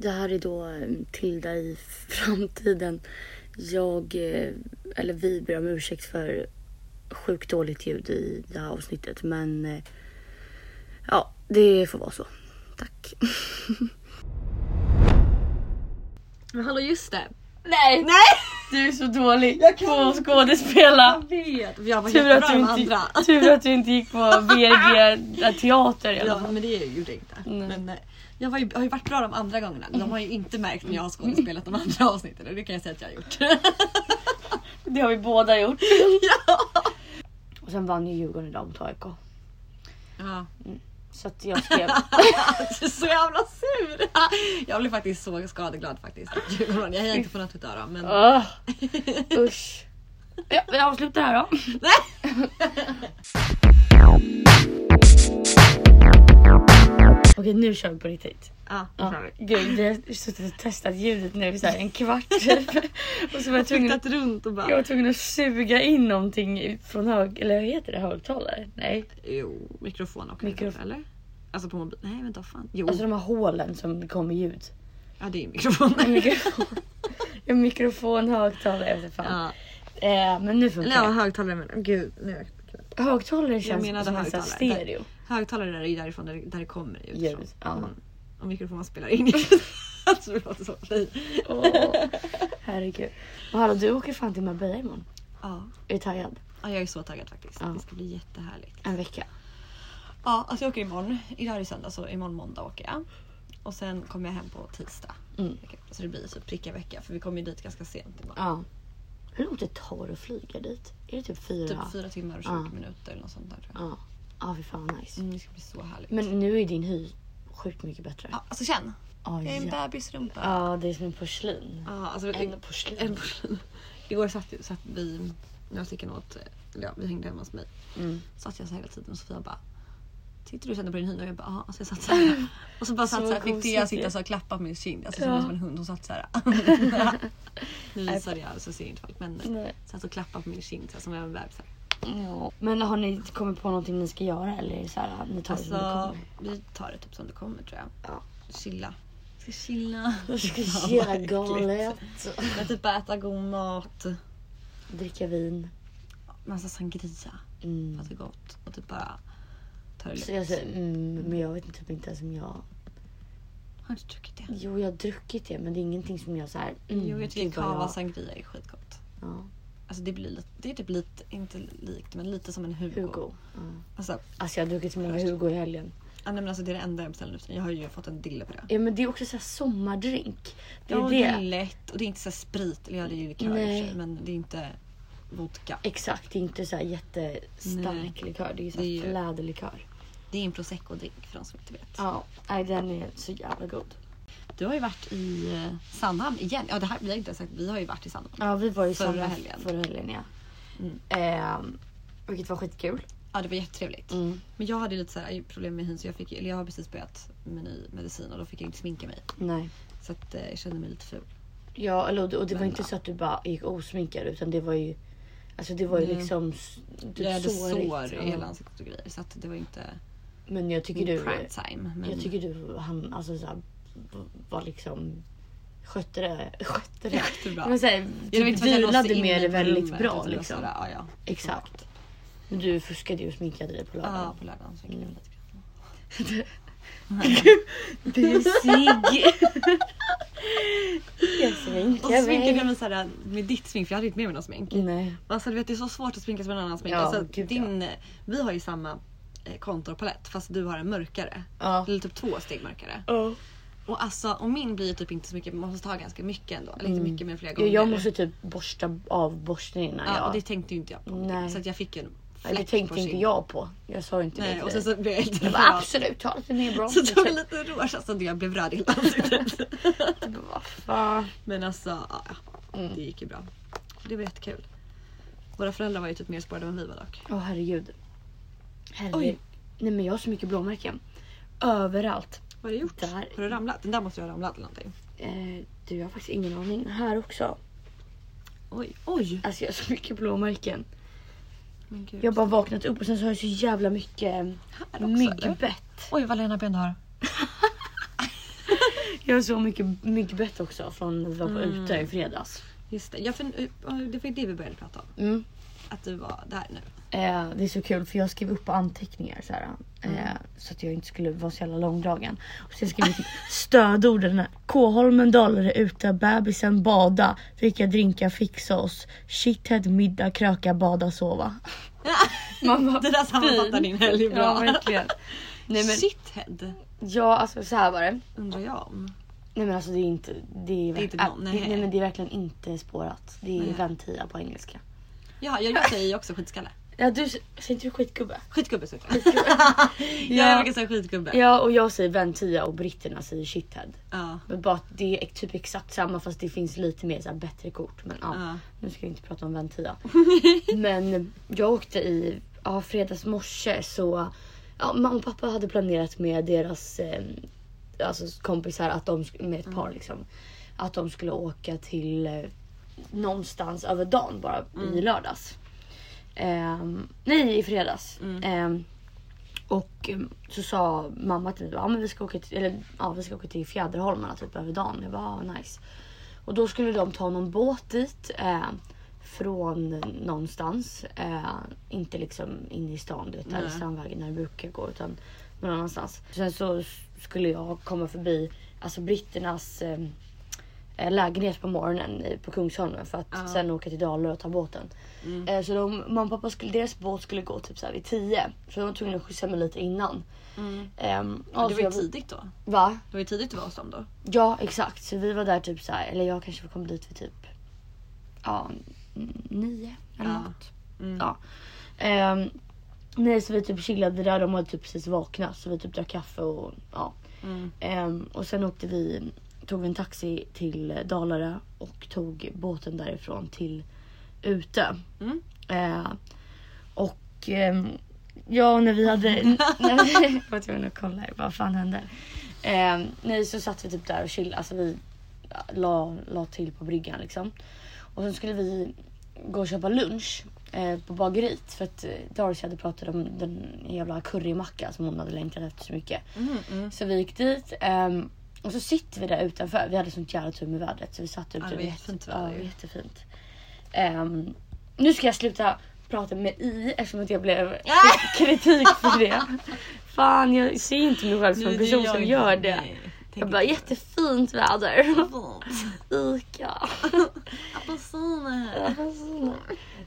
Det här är då eh, Tilda i framtiden. Jag, eh, eller vi ber om ursäkt för sjukt dåligt ljud i det här avsnittet. Men eh, ja, det får vara så. Tack. Men hallå just det. Nej! Nej! Du är så dålig Jag kan på att skådespela. Jag vet. Jag var Tur att, du inte, andra. tur att du inte gick på VG teater i alla Ja fall. men det gjorde jag inte. Nej. Men, eh, jag var ju, har ju varit bra de andra gångerna. De har ju inte märkt när jag har skådespelat de andra avsnitten och det kan jag säga att jag har gjort. Det har vi båda gjort. ja. Och sen vann ju Djurgården idag mot AIK. ja. Så att jag skrev... Du är så jävla sur! Jag blev faktiskt så skadeglad faktiskt. Djurgården. Jag hejar inte på något utav dem men Öh, usch. Ja, vi avslutar här då. Okej nu kör vi på riktigt. ja, Ja. ja. Gud vi har suttit och testat ljudet nu så här en kvart typ. Och så var jag tvungen, Flyttat runt och bara... jag var tvungen att suga in någonting från hög... Eller vad heter det? Högtalare? Nej. Jo, mikrofon och Mikrofon. eller? Alltså på mobil. Nej vänta fan. Jo, Alltså de här hålen som det kommer ljud. ja det är mikrofon. En mikrofon. En mikrofon, högtalare, jag vet inte fan. ja. Eh, men nu funkar Eller ja, det. högtalare men gud. Nu. Högtalare känns menade som högtalare. stereo. Högtalare är ju därifrån där, där det kommer ljud. Ljud, ifrån. ja. Mm. Och mikrofonen spelar in. alltså det låter så fint. Åh, herregud. Och hallå, du åker fan till Marbella imorgon. Ja. Är du taggad? ja, jag är så taggad faktiskt. Ja. Det ska bli jättehärligt. En vecka. Ja, alltså jag åker imorgon. Idag är det söndag så imorgon måndag åker jag. Och sen kommer jag hem på tisdag. Mm. Så det blir typ pricka vecka för vi kommer ju dit ganska sent imorgon. Ja. Hur långt det tar att flyga dit? Är det typ fyra? Typ fyra timmar och 20 Ja. minuter eller något sånt där tror jag. Ja. Ja, fy fan vad nice. Mm, det ska bli så härligt. Men nu är din hy sjukt mycket bättre. Ja, alltså känn. Ja, Jag är en ja. bebisrumpa. ja det är som en porslin. Ja, alltså, En porslin. en porslin. Igår satt, satt vi, när Stickan åt, ja, vi hängde hemma hos mig. Mm. Satt jag så hela tiden och Sofia bara Tittar du kände på din hund? Och jag bara ja. Så jag satt så här. Och så bara satt Så så här, fick Thea sitta så och klappa på min kind. Alltså Ja. som en hund. Hon satt så här. nu visade jag så ser inte folk. Men Nej. satt och klappade på min kind så här, som en bebis. Så. Ja. Men har ni kommit på någonting ni ska göra eller så här, ni tar det som det Alltså kommer? vi tar det typ som det kommer tror jag. Ja. Chilla. Ska chilla. Jag ska äckligt. galet. Men typ äta god mat. Dricka vin. Massa sangria. Mm. För att det är gott. Och typ bara ta det Så lugnt. jag säger, mm, men jag vet typ inte ens om jag... Har du druckit det? Jo, jag har druckit det men det är ingenting som jag så här. Mm, jo jag tycker cava jag- sangria är skitgott. Ja, Alltså det blir det är typ lite, inte likt men lite som en Hugo. Hugo. Ja. Alltså, Alltså jag har druckit så många Hugo i helgen. ja, nej, men alltså det är det enda jag beställer nu. Jag har ju fått en dille på det. Ja men det är också så här sommardrink. Det är ja, det. det är lätt och det är inte så här sprit. Eller ja det är ju likör i Nej. sig men det är inte vodka. Exakt, det är inte så här jättestark Nej. likör. Det är ju så Det är här ju- fläderlikör. Det är en prosecco-drink för de som inte vet. Ja, nej den är så jävla god. Du har ju varit i eh, Sandhamn igen. Ja det här vi har inte sagt. Vi har ju varit i Sandhamn. Ja vi var ju Förra samma helgen. Förra helgen ja. Mm. Ehm, vilket var skitkul. Ja det var jättetrevligt. Mm. Men jag hade lite så här problem med hyn så jag fick, eller jag har precis börjat med ny medicin och då fick jag inte sminka mig. Nej. Så att eh, jag kände mig lite ful. Ja, eller, och det- och det var inte ja. så att du bara gick osminkad utan det var ju Alltså det var ju Nej. liksom s- typ jag hade sårigt, sår i hela ansiktet och grejer så att det var inte Men jag tycker du prime time. Men Jag tycker du han alltså så här, var liksom skötte det, skötte det. jättebra. Men så här, Ja, typ vilade med mig det väldigt bra liksom. sådär, ja, ja. Exakt. Men du fuskade ju och sminkade dig på Ja, lördagen. på lördagen så Mm. lite grann. Busig! jag Och så sminkar sminkade mig. mig såhär med ditt smink för jag hade inte med mig någon smink. Nej. Alltså du vet det är så svårt att sminka sig med någon annan smink. Ja, alltså, gud, din, Vi har ju samma eh, kontorpalett fast du har en mörkare. Ja. Eller typ två steg mörkare. Ja. Och alltså och min blir ju typ inte så mycket, man måste ta ganska mycket ändå. Eller inte Mm. mycket men flera gånger. Jag måste typ borsta av borsten innan Ja jag... och det tänkte ju inte jag på. Nej. Så att jag fick en Nej, fläck det tänkte på inte kinden. jag på. Jag sa inte Nej det och till sen så blev jag helt Jag bara absolut, ta lite mer bra. Så tog jag lite rouge alltså jag blev röd i hela ansiktet. Vad fan. Men alltså ja, ja, Mm. det gick ju bra. Det var jättekul. Våra föräldrar var ju typ mer spårade än vi var dock. Åh herregud. Herregud. Oj. Nej men jag har så mycket blåmärken. Överallt. Vad har du gjort? Där. Har du ramlat? Den där måste ju ha ramlat eller någonting. Eh, du jag har faktiskt ingen aning. Här också. Oj, oj! Alltså jag har så mycket blåmärken. Men gud. Jag har bara vaknat upp och sen så har jag så jävla mycket Här också, eller? myggbett. Oj vad Lena Ben du har. Jag såg mycket, mycket bett också från när vi var på Mm. ute i fredags. Just det. Ja, för, eh, det var ju det vi började prata om. Mm. Att du var där nu. Eh, det är så kul för jag skrev upp anteckningar så, här, eh, Mm. så att jag inte skulle vara så jävla långdragen. Och så jag skrev typ stödorden. K-Holmen, Dalarö, ute, bebisen, bada, dricka drinkar, fixa oss, shithead, middag, kröka, bada, sova. Man bara, det där sammanfattar din helg bra. Ja verkligen. Nej men, Shithead ja alltså så här var det. undrar jag om. Nej men alltså det är inte, det är, Det är inte någon, nej. det, nej men det är verkligen inte spårat. Det är Nej. ventia på engelska. Ja, jag, säger också skitskalle. Ja du, säger inte du skitgubbe? Skitgubbe säger jag. Ja, jag brukar säga skitgubbe. Ja och jag säger ventia och britterna säger shithead. Ja. Men bara att det är typ exakt samma fast det finns lite mer så här bättre kort. Men ja, Ja. nu ska vi inte prata om ventia. men jag åkte i ja, fredags morse så ja, mamma och pappa hade planerat med deras eh, alltså kompisar att de med ett par liksom. Att de skulle åka till eh, någonstans över dagen bara i lördags. Ehm, nej i fredags. Ehm, och ehm, så sa mamma till mig ja, men vi ska åka till, eller, ja, vi ska åka till Fjäderholmarna typ över dagen. Jag bara ah, nice. Och då skulle de ta någon båt dit. Eh, från någonstans. Eh, inte liksom inne i stan, du vet, Nej. Strandvägen där det brukar gå. Utan någon annanstans. Sen så skulle jag komma förbi alltså britternas eh, lägenhet på morgonen på Kungsholmen för att Ja. sen åka till Dalarö och ta båten. Mm. Eh, så de, mamma och pappa skulle, deras båt skulle gå typ så här vid 10. Så de var tvungna att skjutsa mig lite innan. Mm. Ehm, Ja, och det var ju tidigt då. Va? Det var ju tidigt du var hos dem då. Ja exakt. Så vi var där typ så här, eller jag kanske kom dit vid typ ja, n- nio eller Ja. något. Mm. Ja. Ehm, nej så vi typ chillade där, de hade typ precis vaknat så vi typ drack kaffe och ja. Mm. Ehm, och sen åkte vi, tog vi en taxi till Dalarö och tog båten därifrån till Utö. Mm. Eh, och ehm, ja, när vi hade... när vi, jag var tvungen att kolla här, vad fan hände? Eh, nej, så satt vi typ där och chillade. Alltså vi la, la till på bryggan liksom. Och sen skulle vi gå och köpa lunch eh, på bageriet. För att eh, Darcy hade pratat om den jävla currymacka som hon hade längtat efter så mycket. Mm. Mm. Så vi gick dit. ehm, och så sitter vi där utanför. Vi hade sånt jävla tur med vädret. Så vi satt ute. Ja, det var jättefint Ja, jättefint. Ehm, nu ska jag sluta prata med i eftersom att jag blev kritik för det. Fan, jag ser inte mig själv som en person som gör det. Nej, Jag bara, jättefint väder. Ica. Apelsiner.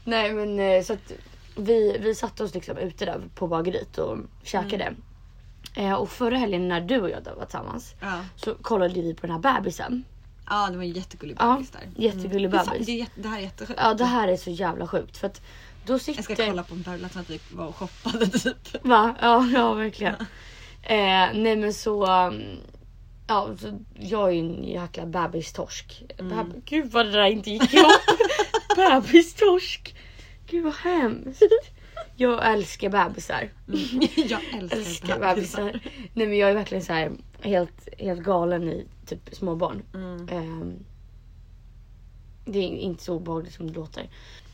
Nej men eh, så att vi, vi satte oss liksom ute där på bageriet och käkade. Mm. Eh, och förra helgen när du och jag var tillsammans Ja. så kollade vi på den här bebisen. ja, det var en jättegullig Ja, bebis där. jättegullig Hur fan- bebis. Det, det här är jättesjukt. Ja det här är så jävla sjukt för att då sitter... Jag ska kolla på en parallell att vi var och shoppade typ. Va? Ja, ja verkligen. eh, nej men så... um, Ja, så jag är ju en jäkla bebistorsk. Mm. Beb- Gud vad det där inte gick ihop. bebistorsk. Gud vad hemskt. Jag älskar bebisar. Mm. Jag älskar, Älskar bebisar. bebisar. Nej men jag är verkligen så här helt, helt galen i typ småbarn. Mm. Ehm, det är inte så obehagligt som det låter.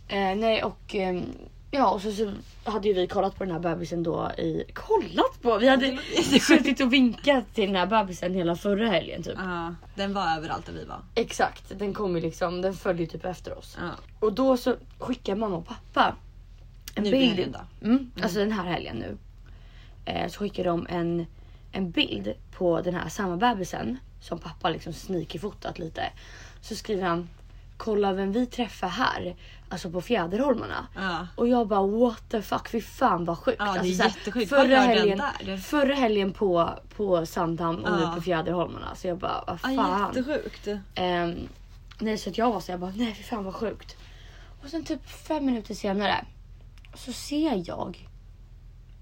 Eh, nej och ehm, ja och så, så hade ju vi kollat på den här bebisen då i... Kollat på? Vi hade suttit och vinkat till den här bebisen hela förra helgen typ. Ja, den var överallt där vi var. Exakt, den kom ju liksom, den följde ju typ efter oss. Ja. Och då så skickar mamma och pappa en Nu bild. det då. Mm, Alltså den här helgen nu. Eh, så skickar de en, en bild på den här samma bebisen som pappa liksom sneaky-fotat lite. Så skriver han kolla vem vi träffar här. Alltså på Fjäderholmarna. Ja. Och jag bara what the fuck, fy fan vad sjukt. Ja, det är alltså, jättesjukt. Förra helgen, förra helgen på, på Sandhamn och Ja. nu på Fjäderholmarna. Så jag bara vad Ja, fan. jättesjukt. Ehm, nej så att jag var så jag bara nej för fan vad sjukt. Och sen typ fem minuter senare så ser jag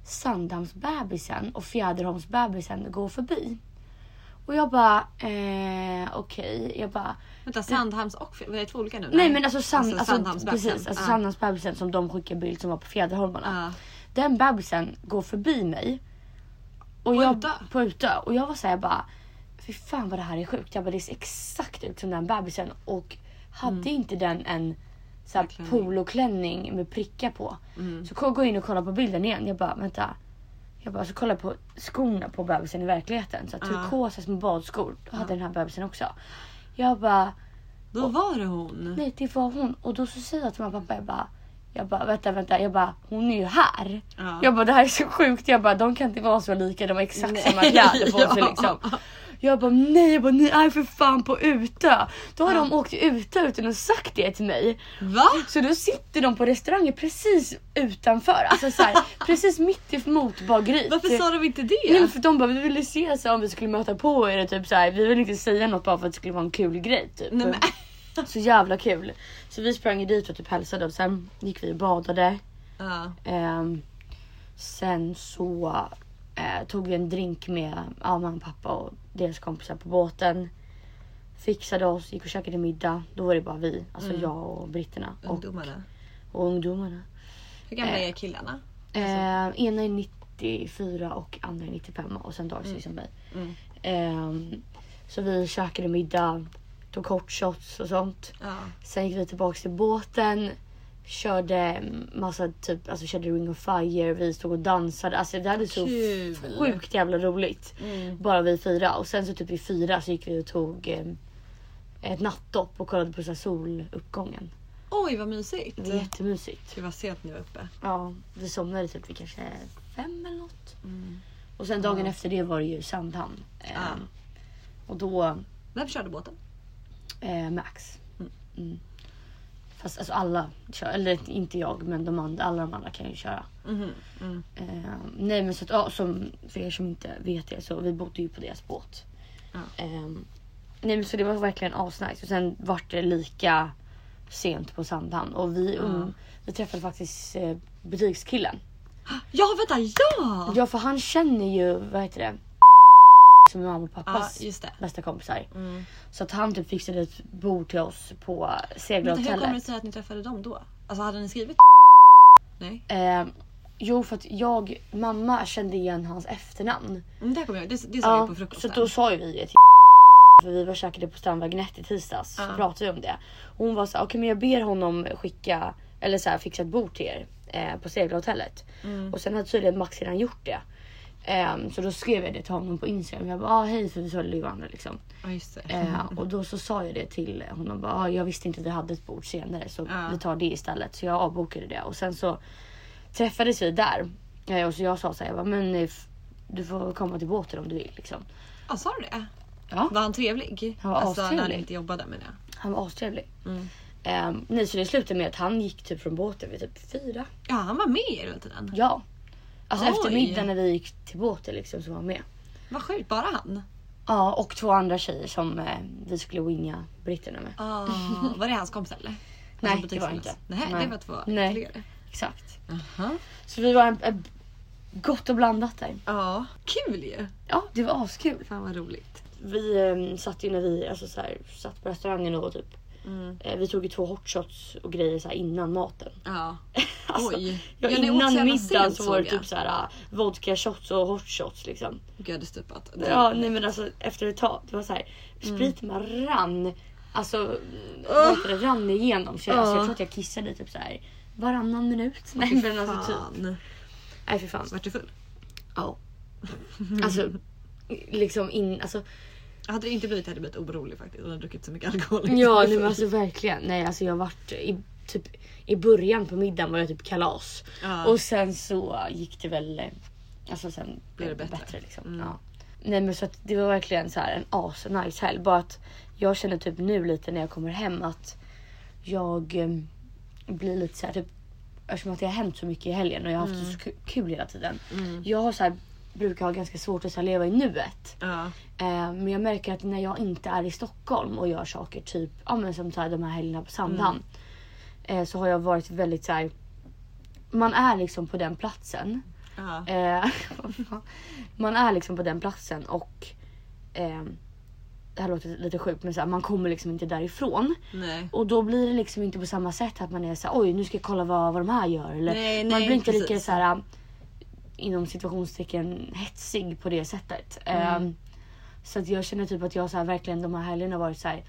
Sandhamnsbebisen och Fjäderholmsbebisen gå förbi. Och jag bara eh, okej. Jag bara Vänta, Sandhamns och var det två olika nu? nej men alltså, sand, Alltså, alltså, Sandhamnsbebisen. precis, alltså Ja. Sandhamnsbebisen som de skickade bild som var på Fjäderholmarna. Ja. Den bebisen går förbi mig. Och På jag, Utö? På Utö. Och jag var såhär bara, fy fan vad det här är sjukt. Jag bara, det ser exakt ut som den bebisen. Och hade inte den en så här, Klänning. poloklänning med prickar på. Mm. Så går jag in och kollar på bilden igen. Jag bara, vänta. Jag bara, så kollade jag på skorna på bebisen i verkligheten. Så här, Ja. turkosa små badskor. Då hade den här bebisen också. Jag bara, Då var det hon. nej det var hon. Och då så säger jag till mamma och pappa, jag bara, jag bara vänta vänta. Jag bara, hon är ju här. Ja. Jag bara det här är så sjukt. Jag bara de kan inte vara så lika. De har exakt Nej. samma kläder på sig liksom. Jag bara nej, jag bara, ni är för fan på Utö. Då har Ja. de åkt till Utö utan att sagt det till mig. Va? Så då sitter de på restauranger precis utanför. Alltså så här, precis mitt emot bageriet. Varför sa de inte det? Nej, för de bara vi ville se så här, om vi skulle möta på er. Typ så här. Vi ville inte säga något bara för att det skulle vara en kul grej. Typ. Nej, men. Så jävla kul. Så vi sprang dit och typ hälsade och sen gick vi och badade. Ja. Ehm, sen så eh, tog vi en drink med ja, mamma, pappa och deras kompisar på båten. Fixade oss, gick och käkade middag. Då var det bara vi, alltså Mm. jag och britterna och, Ungdomarna. och ungdomarna. Hur gamla Eh. är killarna? Eh, ena är 94 och andra är 95 och sen Darcy Mm. som mig. Mm. Ehm, så vi käkade middag, tog hot shots och sånt. Ja. Sen gick vi tillbaka till båten. Körde massa typ, alltså körde Ring of Fire, vi stod och dansade. Alltså det hade så Kul. sjukt jävla roligt. Mm. Bara vi fyra. Och sen så typ vid fyra så gick vi och tog eh, ett nattdopp och kollade på så soluppgången. Oj vad mysigt. Det var jättemysigt. Det var sent ni var uppe. Ja, vi somnade typ vid kanske fem eller något. Mm. Och sen dagen Ja. efter det var det ju Sandhamn. Eh, Ja. Och då Vem körde båten? eh, Max. Mm. Mm. Fast alltså alla kör, eller inte jag men de andra, alla de andra kan ju köra. Mhm. Mm. Eh, nej men så att, ja, som, för er som inte vet det så vi bodde ju på deras båt. Eh, nej men så det var verkligen asnice och sen vart det lika sent på Sandhamn och vi, um, vi träffade faktiskt eh, butikskillen. Ja vänta, ja! Ja för han känner ju, vad heter det? Som är mamma och Ja pappas det. bästa kompisar. Mm. Så att han typ fixade ett bord till oss på Men hur kommer det segelhotellet. sig att ni träffade dem då? Alltså hade ni skrivit Nej? Eh, jo för att jag, mamma kände igen hans efternamn. Mm, det kommer jag Det, det sa vi på så frukosten. då sa ju vi det till för vi var käkade på Strandvägen 1 i tisdags. Ja. Så pratade vi om det. Och hon var så okej men jag ber honom skicka, eller så här, fixa ett bord till er eh, på segelhotellet. Mm. Och sen hade tydligen Max redan gjort det. Ehm, så då skrev jag det till honom på Instagram. Jag bara ah, hej för vi följde ju varandra liksom. Det. Eh, och då så sa jag det till honom. Bara, ah, jag visste inte att vi hade ett bord senare så Ja. vi tar det istället. Så jag avbokade det. Och sen så träffades vi där. Eh, och så jag sa så här, jag bara, men du får komma till båten om du vill. Liksom. Ja sa du det? Ja. Var han trevlig? Han var alltså när han astrevlig. inte jobbade med det. Han var astrevlig. Mm. Eh, nej, så det slutade med att han gick typ från båten vid typ fyra. Ja han var med hela tiden. Ja. Alltså Oj. efter middagen när vi gick till båten liksom så var han med. Vad sjukt, bara han? Ja och två andra tjejer som eh, vi skulle winga britterna med. Ah, var det hans kompis eller? Nej, det var inte. Nej, Nej. det var två Nej. ytterligare. Exakt. Aha. Så vi var en, en, gott och blandat där. Ja, kul ju. Ja det var askul. Fan vad roligt. Vi eh, satt ju när vi alltså, så här, satt på restaurangen och typ Mm. vi tog ju två hot shots och grejer så innan maten. Ja. Alltså, Oj. Ja, innan middagen så var det typ så här ah, vodka shots och hot shots liksom. Gud jag hade stupat. Ja nej men alltså efter ett tag det var så här Mm. spriten bara rann. Alltså heter det, rann igenom så jag, alltså, jag Ja. tror att jag kissade typ så här varannan minut. Nej men alltså typ. Fan. Nej för fan. Vart du full? Ja. Alltså liksom in, alltså Hade det inte blivit hade jag blivit orolig faktiskt. Hon hade druckit så mycket alkohol. Ja nej, men alltså verkligen. Nej alltså jag vart i, typ i början på middagen var jag typ kalas. Ja. Och sen så gick det väl, eh, alltså sen Blev det det bättre? bättre, liksom. Mm. Ja. Nej men så att det var verkligen så här en as nice helg. Bara att jag känner typ nu lite när jag kommer hem att jag eh, blir lite så här typ eftersom att det har hänt så mycket i helgen och jag har haft så ku- kul hela tiden. Mm. Jag har så här, brukar ha ganska svårt att så här, leva i nuet. Ja. Eh, men jag märker att när jag inte är i Stockholm och gör saker typ ja, men som så här, de här helgerna på Sandhamn. Eh, så har jag varit väldigt så här. Man är liksom på den platsen. Ja. Eh, man är liksom på den platsen och eh, det här låter lite sjukt men så här, man kommer liksom inte därifrån. Nej. Och då blir det liksom inte på samma sätt att man är så här, oj nu ska jag kolla vad, vad de här gör. Eller Nej, man nej, blir inte lika precis. så här inom situationstecken hetsig på det sättet. Mm. Ehm, så att jag känner typ att jag så här, verkligen de här helgerna varit så här,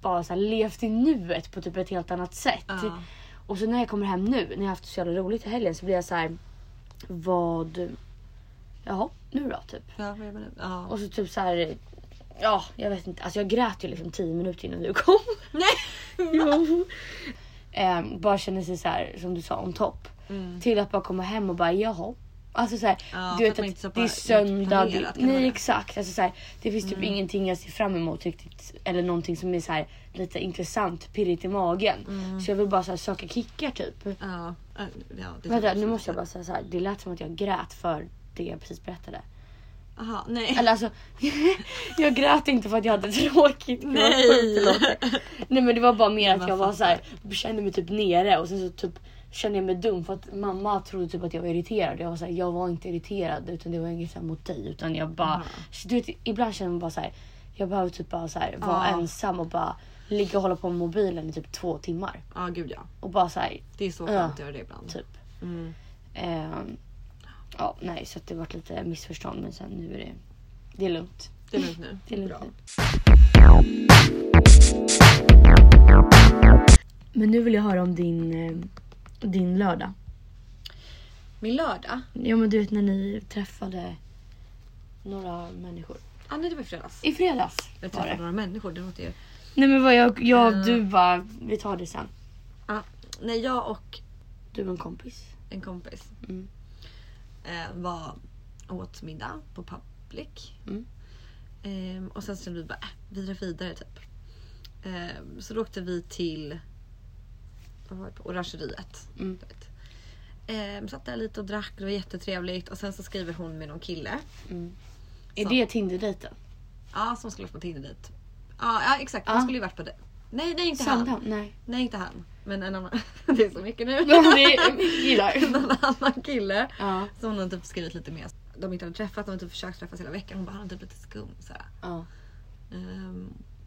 bara så här, levt i nuet på typ ett helt annat sätt. Ja. Och så när jag kommer hem nu, när jag haft så jävla roligt i helgen så blir jag så här. vad... Jaha, nu då typ. Ja, nu? Ja. Och så typ så här. Ja, jag vet inte. Alltså jag grät ju liksom 10 minuter innan du kom. Nej! jo. Ehm, bara känner sig så här som du sa on topp. Mm. Till att bara komma hem och bara jaha. Alltså så här, Ja, du vet att att det är söndag. Det, nej exakt. Alltså så här, det finns typ Mm. ingenting jag ser fram emot riktigt. Eller någonting som är så här, lite intressant, pirrigt i magen. Mm. Så jag vill bara så här, söka kickar typ. Ja, ja, Vänta nu måste jag bara säga så här. Det lät som att jag grät för det jag precis berättade. Aha, nej. Eller alltså, jag grät inte för att jag hade tråkigt. Det Nej. Nej men det var bara mer att jag var så här, kände mig typ nere och sen så typ kände jag mig dum för att mamma trodde typ att jag var irriterad. Jag var så här, jag var inte irriterad utan det var inget så mot dig utan jag bara, Aha. du vet, ibland känner man bara så här, jag behöver typ bara så här, vara Ja. ensam och bara ligga och hålla på med mobilen i typ två timmar. Ja, gud ja. Och bara så här, Det är så skönt att göra det ibland. typ. Mm. ehm, ja nej så att det var lite missförstånd men sen nu är det, det är lugnt. Det är lugnt nu. Det är lugnt Bra. nu. Men nu vill jag höra om din, eh, din lördag. Min lördag? Ja men du vet när ni träffade några människor. Ah, nej, det var i fredags. I fredags Jag var träffade det. några människor. Det låter ju... Nej men vad jag, jag Eh. du bara, vi tar det sen. Ah, nej, jag och Du och en kompis. en kompis Mm. Eh, var åt middag på Public. Mm. Ehm, och sen kände vi bara, äh, vi drar vidare typ. Ehm, så då åkte vi till vad var det på? Orangeriet. Mm. Ehm, satt där lite och drack, det var jättetrevligt. Och sen så skriver hon med någon kille. Mm. Är det Tinder-dejten? Ja, som skulle på Tinder dit. Ja, ja exakt. Ja. skulle ju varit på det. Nej, nej inte han. Sandhamn? Nej. Nej inte han. Men en annan. det är så mycket nu. det är mycket killar. en annan kille. Ja. Som hon typ skrivit lite mer. De inte hade träffat, de hade typ försökt träffas hela veckan. Hon bara, han är typ lite skum såhär. ja.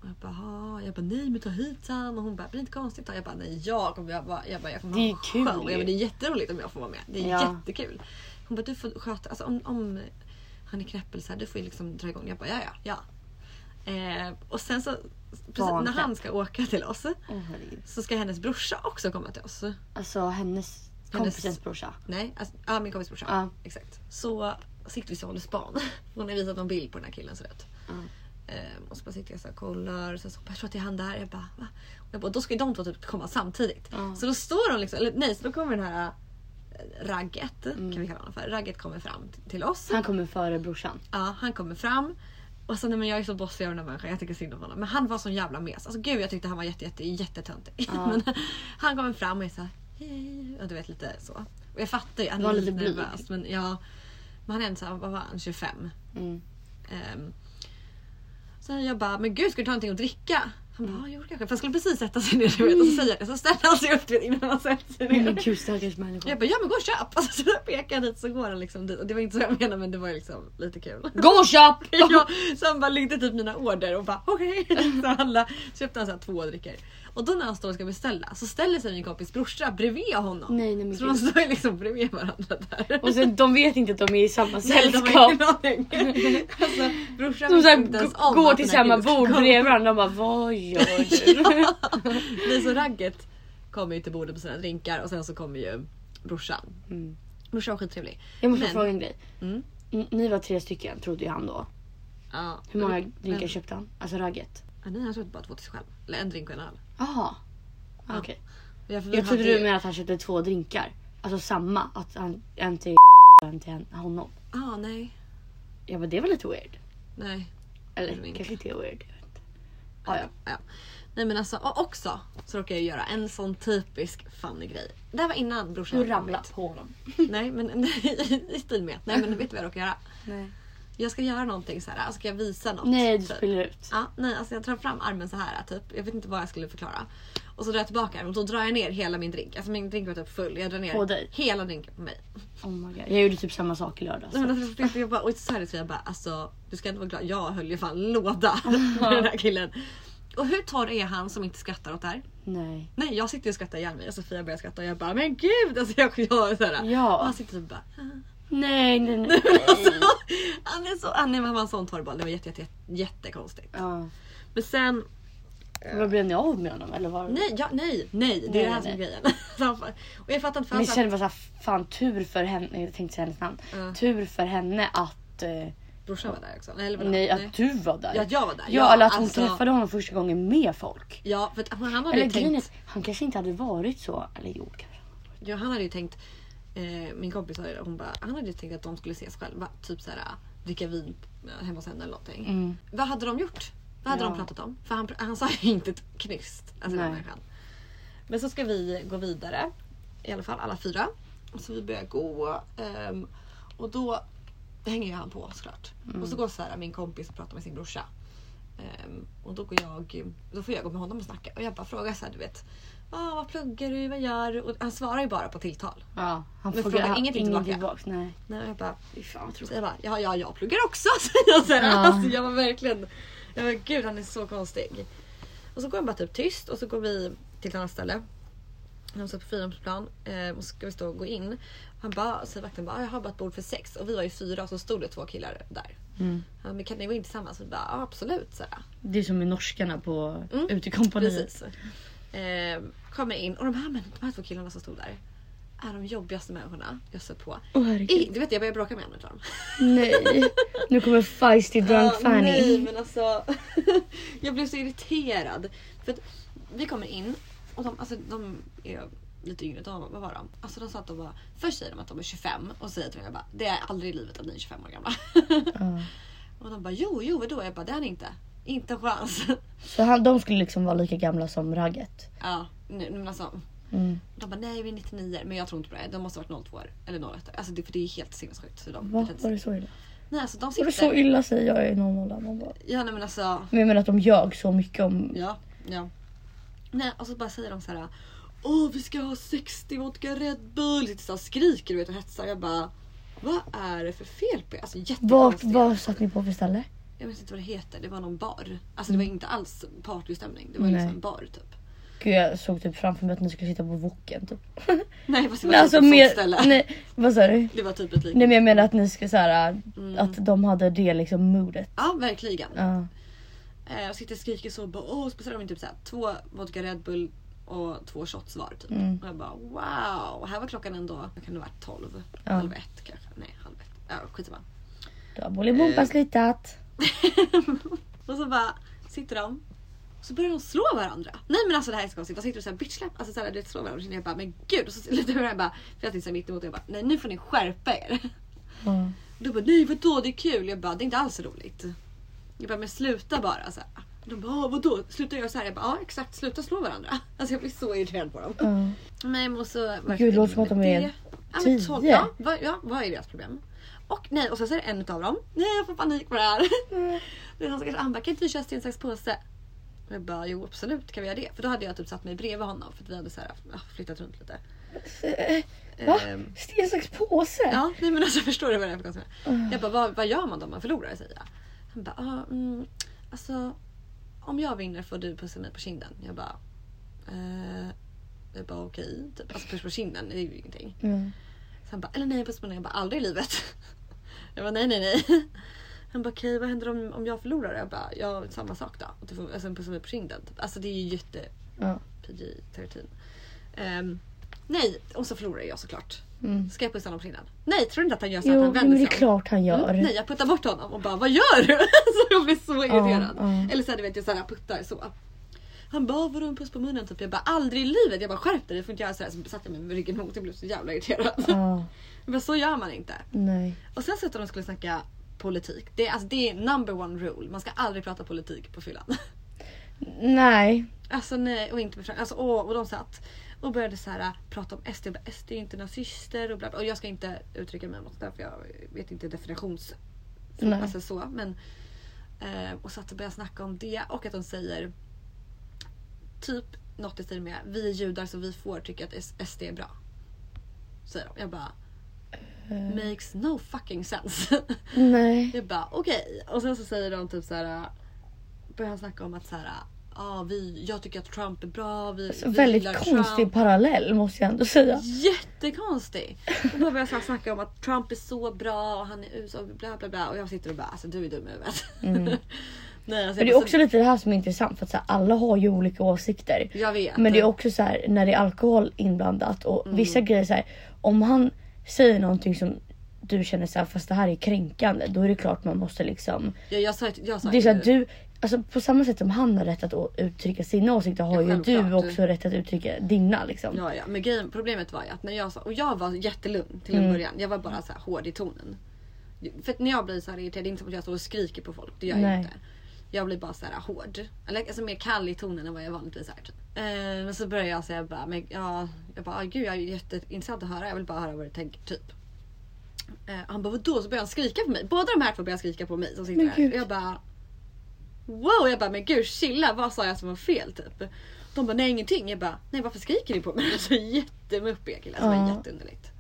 Och jag bara, jag bara nej men ta hit han. Och hon bara, blir det inte konstigt då? Jag bara, nej jag kommer, jag bara, jag bara, jag kommer Det är ha kul show. ju. Ja, men det är jätteroligt om jag får vara med. Det är Ja. jättekul. Hon bara, du får sköta, alltså om, om han är knäppel så här, du får ju liksom dra igång. Jag bara, ja ja, ja. Ehm, och sen så, precis när han ska åka till oss. Herregud. Så ska hennes brorsa också komma till oss. Alltså hennes kompisens brorsa. Nej, alltså, ja, min kompis brorsa. Ja. Exakt. Så sitter vi så håller span. Hon har visat någon bild på den här killen så. Ja. Ehm, och så bara sitter jag så här kollar. Sen så bara, jag tror att det är han där. Jag bara, va? Och jag bara, då ska ju de två typ komma samtidigt. Ja. Så då står de liksom, eller nej, så då kommer den här äh, Ragget, kan vi kalla honom för. Ragget kommer fram till oss. Mm. Han kommer före brorsan. Ja, han kommer fram. Och sen, men jag är så bossig av den här människan, jag tycker synd om honom. Men han var sån jävla mes. Alltså gud jag tyckte han var jätte, jätte, jättetöntig. Ja. men han kommer fram och är såhär, hej. Och du vet lite så. Och jag fattar ju, han Var lite nervös. Men ja. Men han är ändå såhär, vad var han, 25? Mm. Um, så jag bara, men gud ska du ta någonting att dricka? Han bara, ja jo kanske. För han skulle precis sätta sig ner du vet, och så säger jag det. Så ställer han sig upp innan han sätter sig Nej men ner. gud stackars människa. Jag bara, ja men gå och köp! Alltså, så pekar jag dit så går han liksom dit. Och det var inte så jag menade men det var liksom lite kul. Gå och köp! Ja, så han bara lyfte typ mina order och bara okej. Så alla köpte han så här två drycker. Och då när han står och ska beställa så ställer sig min kompis brorsa bredvid honom. Nej, nej, men så de gud. står ju liksom bredvid varandra där. Och sen de vet inte att de är i samma Nej, de har sällskap. ingen aning. Alltså, brorsan De så här, inte ens om går att till den här samma killen bord bredvid varandra och bara vad gör du? Nej, så ragget kommer ju till bordet på sina drinkar och sen så kommer ju brorsan. Mm. Brorsan var skittrevlig. Jag måste Men- fråga en grej. Mm. N- Ni var tre stycken trodde ju han då. Ja. Hur många Men- drinkar köpte han? Alltså ragget? Nej, han köpte bara två till sig själv. Eller en drink och en öl. Jaha. Ja. Okej. Ja, för vi Jag trodde du menade att han köpte två drinkar. Alltså samma. Att han, en till och en till en- honom. Ah, nej. Jag bara det var lite weird. Nej. Eller inget. kanske inte är weird. jag vet inte. Ah, ja. ja. Nej men alltså och också så råkar jag göra en sån typisk funny grej. Det här var innan brorsan Du hade kommit. på honom. Nej men nej, i stil med. Nej men vet du vad jag råkar göra? Nej. Jag ska göra någonting så här. Alltså ska jag visa något? Nej du typ. spelar ut. Ja, nej alltså jag drar fram armen så här typ. Jag vet inte vad jag skulle förklara. Och så drar jag tillbaka den och då drar jag ner hela min drink. Alltså min drink var typ full. Jag drar ner På dig? hela drinken på mig. Oh my god. Jag gjorde typ samma sak i lördags. Nej, men alltså, jag, bara, och så här så jag bara alltså du ska inte vara glad. Jag höll ju fan låda med den här killen. Och hur torr är han som inte skrattar åt det här? Nej. Nej jag sitter och skrattar ihjäl mig och Sofia börjar skratta och jag bara men gud! Alltså jag, jag är såhär. Ja. Och han sitter och bara "Ah." Nej nej nej. alltså, han är så, han är han var en sån torrboll. Det var jätte, jätte, jätte, jättekonstigt. Ja. Men sen Vad blev ni av med honom eller var Nej, ja, nej, nej. Det är Nej, det här som är grejen. och jag fattar inte för Ni kände bara såhär, fan tur för henne, jag tänkte säga hennes namn. Ja. Tur för henne att, eh, brorsan var där också. Nej, eller vadå? nej, att du var där. Ja, jag var där. Ja, eller att hon alltså- träffade honom första gången med folk. Ja, för att han hade Eller ju grejen är tänkt... att han kanske inte hade varit så, eller jo kanske. Ja, han hade ju tänkt... Eh, min kompis sa det, hon bara, han hade ju tänkt att de skulle ses själva. Typ såhär dricka vin hemma hos henne eller någonting. Mm. Vad hade de gjort? Vad hade Ja. de pratat om? För han, han sa ju inte ett knyst. Alltså, den Nej. människan. Men så ska vi gå vidare. I alla fall alla fyra. Så vi börjar gå. ehm, och då hänger ju han på såklart. Mm. Och så går så här, min kompis och pratar med sin brorsa. Ehm, och då, går jag, då får jag gå med honom och snacka. Och jag bara frågar så här, du vet. Ah, vad pluggar du? Vad gör du? Och han svarar ju bara på tilltal. Ja, han Men frågar ingenting tillbaka. tillbaks. Nej. Nej, jag bara, Fy fan tråkigt. jag bara, ja, ja, jag pluggar också. säger jag här. Ja. Alltså, jag var verkligen, jag var gud han är så konstig. Och så går han bara typ tyst och så går vi till ett annat ställe. Han satt på Fridhemsplan eh, och så ska vi stå och gå in. Han bara, säger vakten bara, "Ah, jag har bara ett bord för sex. Och vi var ju fyra och så stod det två killar där. Mm. Han men kan ni gå in tillsammans? Och vi bara, ja, absolut. Så här. Det är som med norskarna på Mm, utekompaniet. Eh, kommer in och de här, men, de här två killarna som stod där är de jobbigaste människorna jag sett på. Herregud. I, du vet jag börjar bråka med en utav dem. Nej. Nu kommer feisty drunk Ja, Fanny. Nej men alltså. jag blev så irriterad. För att vi kommer in och de, alltså, de är lite yngre. De, vad var de? Alltså de sa att de var, först säger de att de är 25 och säger till mig jag bara, det är aldrig i livet att ni är 25 år gamla. Ja. och de bara jo jo vadå? Jag bara det är ni inte. Inte en chans. Så han, de skulle liksom vara lika gamla som Ragget. ja nu, men alltså. Mm. De bara nej vi är 99 men jag tror inte på det. De måste ha varit 02 år eller 01 Alltså det, för det är helt sinnessjukt. Så de, Va? Var det så illa? Nej alltså de Var sitter. det så illa säger jag i någon ålder? Man bara... Ja nej men alltså. Men jag menar att de ljög så mycket om... Ja, ja. Nej, och så bara säger de så här. Åh, vi ska ha 60 vodka Red Bull. Sitter så här skriker du vet, och hetsar. Jag bara, vad är det för fel på er? Alltså Vart, vad satt ni på för ställe? Jag vet inte vad det heter. Det var någon bar. Alltså det var inte alls partystämning. Det var Nej. liksom bar typ. Gud jag såg typ framför mig att ni skulle sitta på woken typ. Nej, fast det var Nej, typ alltså sånt mer... ställe. Nej, vad sa du? Det var typ ett liknande. Nej men jag menar att ni ska såhär, Mm. att de hade det liksom modet. Ja, verkligen. Ja. Eh, och sitter och skriker så. Bara, Åh, så beställer de typ så här, två vodka Red Bull och två shots var typ. Mm. Och jag bara wow. Och här var klockan ändå, kan det ha varit, 12? Ja. Halv ett kanske? Nej, halv ett. Ja, skitsamma. Då har Bolibompa Eh. slutat. och så bara sitter de. Så börjar de slå varandra. Nej men alltså det här är så konstigt. De sitter och så här bitchsläpp. Alltså så här, du slår varandra. Och jag bara men gud. Och så slutar jag bara. För jag sitter mitt emot och jag bara nej nu får ni skärpa er. Ja. Då bara nej vadå det är kul. Jag bara det är inte alls roligt. Jag bara men sluta bara. Så här. De bara "Ah, vadå sluta göra så här. Jag bara ja exakt sluta slå varandra. Alltså jag blir så irriterad på dem. Ja. Men och så. Gud, det låter som att de är Ja, men tio. tolv- Ja, vad, ja, vad är deras problem? Och nej, och så säger en av dem, nej jag får panik på det här. Mm. Det är han kanske, han bara, kan inte vi köra sten, sax, påse? Och jag bara, jo absolut kan vi göra det. För då hade jag typ satt mig bredvid honom för att vi hade så här, flyttat runt lite. Eh, Va? Ehm, Sten, sax, påse? ja, nej men alltså förstår du vad det är för konstigt? Mm. Jag bara, vad, vad gör man då om man förlorar säger jag. Han bara, ah, mm, alltså om jag vinner får du pussa mig på kinden. Jag bara, eh, jag bara okej, typ. alltså puss på kinden det är ju ingenting. Mm. Så han bara, eller nej puss på den. Jag bara, aldrig i livet. Jag bara, nej nej nej. Han bara, okej vad händer om, om jag förlorar? Jag bara, ja samma sak då. Och får alltså, pussa mig på kinden. Typ. Alltså det är ju jätte Ja. PG-13. Ehm, nej, och så förlorar jag såklart. Mm. Ska jag pussa honom på kinden? Nej, tror du inte att han gör så att Jo, han men vänder det är sig om? klart han gör. Mm, nej, jag puttar bort honom och bara vad gör du? så jag blir så irriterad. ja. Eller så här, du vet jag så här, puttar så. Han bara vadå en puss på munnen typ. Jag bara aldrig i livet. Jag bara skärp dig, du får inte göra så här. Så satte jag mig med ryggen mot och blev så jävla irriterad. Ja, Men så gör man inte. nej. Och sen så att de skulle snacka politik. Det är, alltså, det är number one rule. Man ska aldrig prata politik på fyllan. Nej. Alltså nej och inte med Frank. Alltså, åh, och de satt och började så här, äh, prata om SD. Jag bara, SD är inte nazister och bla bla. Och jag ska inte uttrycka mig om något där för jag vet inte definitions... Nej. Alltså så men. Eh, och satt och började snacka om det och att de säger typ något i stil med vi är judar så vi får tycka att SD är bra. Säger de. Jag bara Eh, makes no fucking sense. nej. Jag bara okej. Och sen så säger de typ så här. Börjar han snacka om att så här. Ja, vi, jag tycker att Trump är bra. Vi, Så vi väldigt konstig Trump. parallell måste jag ändå säga. Jättekonstig. Och då börjar jag snacka om att Trump är så bra och han är USA bla bla bla. Och jag sitter och bara alltså du är dum i huvudet. Mm. Nej, alltså, Men det jag är bara också lite det här som är intressant för att så här, alla har ju olika åsikter. jag vet. Men det är också så här när det är alkohol inblandat och Mm. vissa grejer så här, om han säger någonting som du känner så här, fast det här är kränkande, då är det klart man måste liksom. jag, jag sa, jag sa Det är så här, du, alltså på samma sätt som han har rätt att uttrycka sina åsikter har Ja, ju du också rätt att uttrycka dina liksom. Ja, ja. Men grejen, problemet var ju att när jag sa, och jag var jättelugn till en Mm. början. Jag var bara så här hård i tonen. För när jag blir så här irriterad, det är inte som att jag står och skriker på folk. Det gör jag Nej. inte. Jag blir bara så här hård. Eller alltså mer kall i tonen än vad jag vanligtvis är. Typ. Eh, men så började jag säga bara, men, ja, jag bara, ah, gud jag är jätteintressant att höra. Jag vill bara höra vad du tänker typ. Eh, han bara vadå? Så började han skrika på mig. Båda de här två började skrika på mig som sitter här. gud. Jag bara Wow! Jag bara men gud chilla, vad sa jag som var fel typ? De bara nej ingenting. Jag bara nej varför skriker ni på mig? Alltså jättemuppiga killar. Alltså, Ja. jätteunderligt.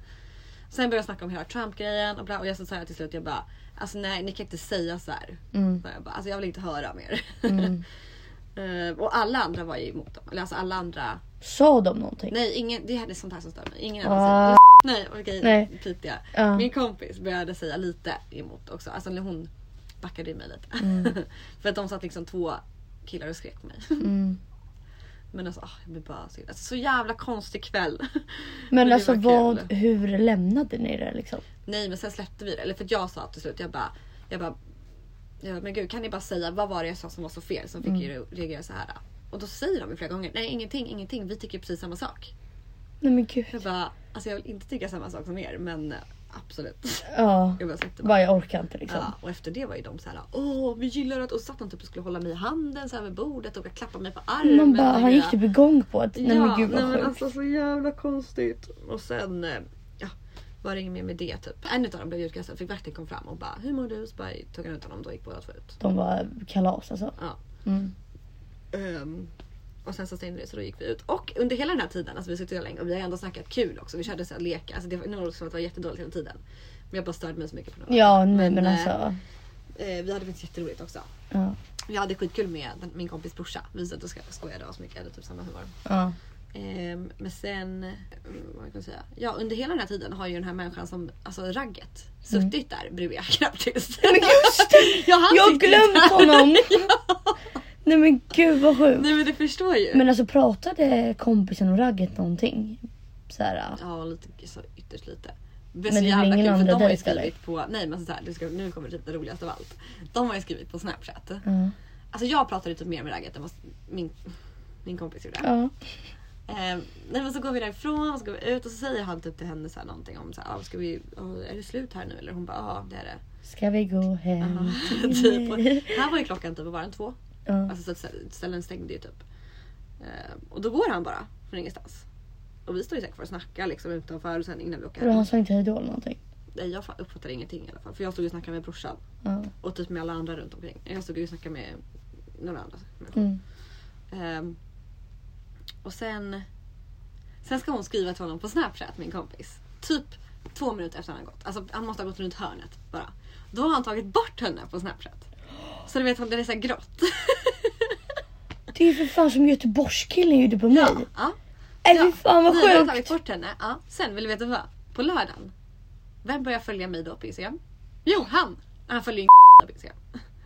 Sen började jag snacka om hela Trump-grejen och, bla, och jag så sa jag till slut jag bara alltså nej ni kan inte säga så här. Mm. Så jag, bara, alltså, jag vill inte höra mer. Mm. Eh, och alla andra var ju emot dem. Eller alltså alla andra. Sa de någonting? Nej ingen, det är sånt här som stör mig. Ingen Ah. annan säger Nej okej, Nej. pipte jag. Ja. Min kompis började säga lite emot också. Alltså hon backade mig lite. Mm. För att de satt liksom två killar och skrek på mig. Men alltså, ah, jag blir bara så, alltså, så jävla konstig kväll. Men det alltså vad, kul. hur lämnade ni det liksom? Nej men sen släppte vi det. Eller för att jag sa till slut, jag bara, jag bara, jag bara men gud kan ni bara säga vad var det jag sa som var så fel som fick Mm. er att reagera så här? Och då säger de ju flera gånger, nej ingenting, ingenting, vi tycker precis samma sak. Nej men gud. Jag bara, alltså jag vill inte tycka samma sak som er men absolut. Ja. Jag bara släppte bara. Bara jag orkar inte liksom. Ja, och efter det var ju de så här, åh vi gillar att och satt de typ och skulle hålla mig i handen så här vid bordet och klappa mig på armen. Man bara, och han gick typ igång på att, nej men gud nej, vad men sjukt. alltså så jävla konstigt. Och sen eh, ja, var det inget mer med det typ. En av dem blev utkastad, fick vakten kom fram och bara hur mår du? Så bara tog han ut honom då gick båda två ut. De var kalas alltså. Ja. Mm. Ehm, och sen så stängde det så då gick vi ut. Och under hela den här tiden, alltså vi suttit länge och vi har ändå snackat kul också. Vi körde så här leka, alltså det var nog som var jättedåligt hela tiden. Men jag bara störde mig så mycket på det. Ja nej men eh, alltså. Eh, vi hade faktiskt jätteroligt också. Ja. Vi hade skitkul med den, min kompis brorsa. Vi satt och sko- skojade och så mycket, hade typ samma humor. Ja. Ehm, men sen, mm, vad kan jag säga? Ja under hela den här tiden har ju den här människan som, alltså ragget, suttit där bredvid knappt Men just det! Ja, han Jag har glömt honom! Nej men gud vad sjukt. Nej men du förstår ju. Men alltså pratade kompisen och ragget någonting? Så här, ja. Lite, så ytterst lite. Men det är ingen kul, för andra de har ju dejt, eller? skrivit på, nej men så här, ska, nu kommer typ det roligaste av allt. De har ju skrivit på snapchat. Ja. Alltså jag pratade typ mer med ragget än vad min, min kompis gjorde. ja. Eh, nej men så går vi därifrån och så går vi ut och så säger han typ till henne så här någonting om så här, ah, ska vi, ah, är det slut här nu? Eller hon bara ja det är det. Ska vi gå hem till typ. Här var ju klockan typ, var den? Två? Ja. Alltså så att stä- ställen stängde ju typ. Eh, och då går han bara från ingenstans. Och vi står ju säkert för att snacka liksom utanför och sen innan vi åker hem. han sa inte hejdå eller någonting? Nej jag fa- uppfattar ingenting i alla fall. För jag stod och snackade med brorsan. Ja. Och typ med alla andra runt omkring. Jag stod och snackade med några andra människor. Mm. Ehm, och sen Sen ska hon skriva till honom på snapchat min kompis. Typ två minuter efter han har gått. Alltså han måste ha gått runt hörnet bara. Då har han tagit bort henne på snapchat. Så du vet den är så här grått. Det är ju för fan som Göteborgskillen gjorde på mig. ja, ja. Äh, fy fan vad Vi har tagit sjukt. bort henne. Ja. Sen vill du veta vad? På lördagen. Vem börjar följa mig då på Instagram? Jo han! Han följer ju på Instagram.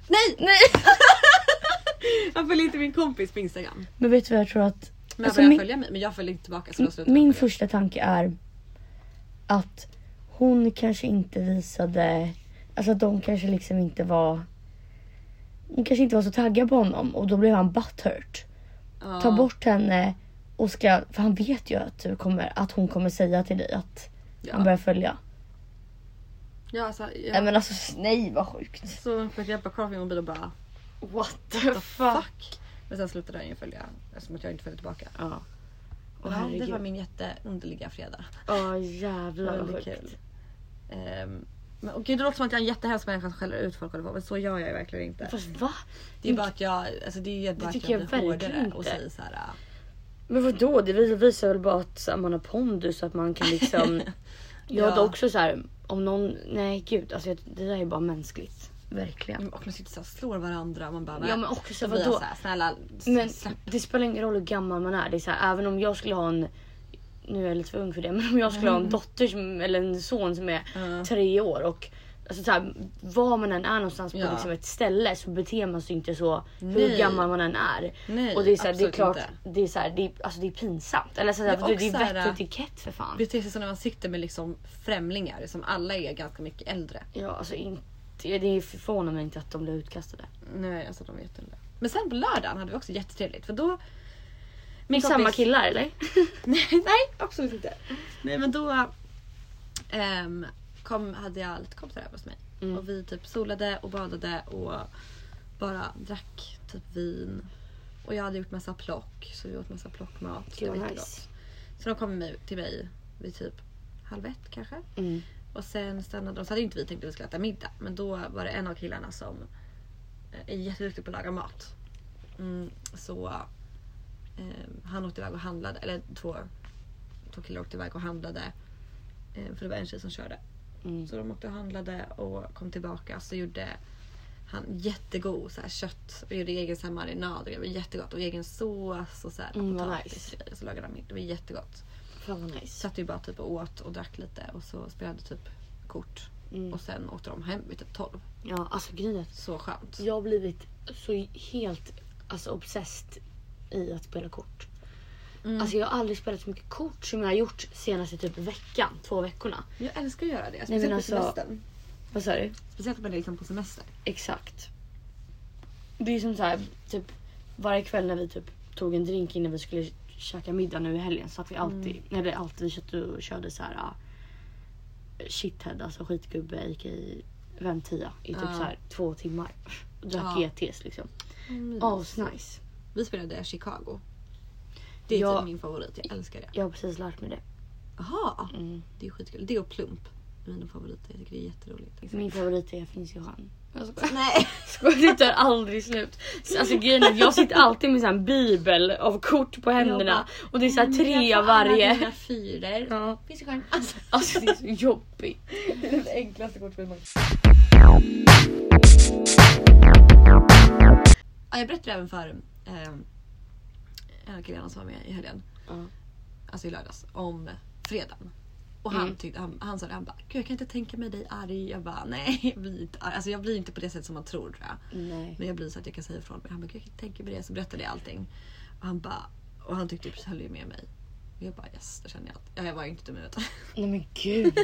Nej! Nej. Han följer inte min kompis på Instagram. Men vet du vad jag tror att... Men Alltså, min- följa mig men jag följer inte tillbaka så då Min första tanke är att hon kanske inte visade, alltså att de kanske liksom inte var, hon kanske inte var så taggad på honom och då blev han butthurt. Ja. Ta bort henne och ska, för han vet ju att, du kommer, att hon kommer säga till dig att han Ja. börjar följa. Ja, alltså, ja. Nej men alltså nej vad sjukt. Så kollade på min mobil och bara What the the fuck. Men sen slutade han ju följa eftersom att jag inte följde tillbaka. Ja. Ja, det var min jätteunderliga fredag. Åh jävlar vad sjukt. kul. Ehm, men, och gud, det låter som att jag är en jättehemsk människa som skäller ut folk och men så gör jag ju verkligen inte. Fast va? Det är bara att jag, alltså det är bara att tycker jag jag blir hårdare och säger såhär. äh, Men vadå? Det visar- väl bara att så här, man har pondus att man kan liksom... Jag hade Ja. också så här, om någon... Nej gud, alltså det där är bara mänskligt. Verkligen. Och man sitter såhär och slår varandra och man bara Ja men också så så vadå? såhär, snälla Men släpp. det spelar ingen roll hur gammal man är. Det är så här, även om jag skulle ha en... Nu är jag lite för ung för det, men om jag skulle ha en dotter som, eller en son som är Ja. tre år och Alltså så här, var man än är någonstans på Ja. liksom ett ställe så beter man sig inte så Nej. hur gammal man än är. Nej, och det är, så här, det är klart, inte. det är, så här, det är, alltså, det är pinsamt. Eller så här, Men det, det är vett och etikett för fan. Bete sig som när man sitter med liksom främlingar som alla är ganska mycket äldre. Ja, alltså inte, det förvånar mig inte att de blev utkastade. Nej, alltså de vet inte. Men sen på lördagen hade vi också jättetrevligt för då... Min samma kompis- killar eller? nej, absolut inte. Nej men då ehm, kom, hade jag lite kompisar över hos mig. Mm. Och vi typ solade och badade och bara drack typ vin. Och jag hade gjort massa plock så vi åt massa plockmat. Gud, det var nice. Så de kom med till mig vid typ halv ett kanske. Mm. Och sen stannade de, så hade inte vi tänkt att vi skulle äta middag. Men då var det en av killarna som är jätteduktig på att laga mat. Mm, så eh, han åkte iväg och handlade, eller två, två killar åkte iväg och handlade. Eh, för det var en tjej som körde. Mm. Så de åkte och handlade och kom tillbaka så gjorde han jättegod så här, kött och gjorde egen så här, marinad. Och det var jättegott och egen sås och så här, Mm, potatis. nice. Så lagade han. Det var jättegott. Fan vad nice. Satt ju bara typ och åt och drack lite och så spelade typ kort. Mm. Och sen åkte de hem vid typ 12. Ja, alltså grejen Så skönt. jag har blivit så helt alltså, obsessed i att spela kort. Mm. Alltså jag har aldrig spelat så mycket kort som jag har gjort senaste typ veckan, två veckorna. jag älskar att göra det. Nej, Speciellt på alltså- semestern. Vad sa du? Speciellt när det är liksom på semester. Exakt. Det är som så här, typ varje kväll när vi typ tog en drink innan vi skulle käka middag nu i helgen så att vi alltid, eller alltid vi satt och körde så här uh, shithead, alltså skitgubbe gick i Ventia i typ Ja. så här två timmar. Och drack Ja. GTs liksom. Mm. Asnice. Vi spelade Chicago. Det är Ja. typ min favorit. Jag älskar det. Jag har precis lärt mig det. Jaha, Mm. det är skitkul. Det och Plump. Mina favoriter. Jag tycker det är jätteroligt. Min favorit är Finns skojar. Nej. Skojar, det tar aldrig slut. Alltså grejen är jag sitter alltid med en bibel av kort på händerna. Och det är så här tre av varje. Mina fyror. Ja. Finns sjön. Alltså, Alltså det är så jobbigt. det är det enklaste kortspelet. Ja, jag berättade även för eh, en av killarna som var med i helgen. Ja. Alltså i lördags. Om fredagen. Och han, Mm. tyckte, han, han sa det, han bara Gud, jag kan inte tänka mig dig arg. Jag bara nej, jag blir inte arg. Alltså jag blir inte på det sätt som man tror tror jag. Nej. Men jag blir så att jag kan säga ifrån mig. Han bara, "Gud, jag kan inte tänka mig det. Så berättade jag allting. Och han bara, och han tyckte typ höll ju med mig. Och jag bara yes, det känner jag. Ja, jag var inte dum i huvudet. Nej men gud.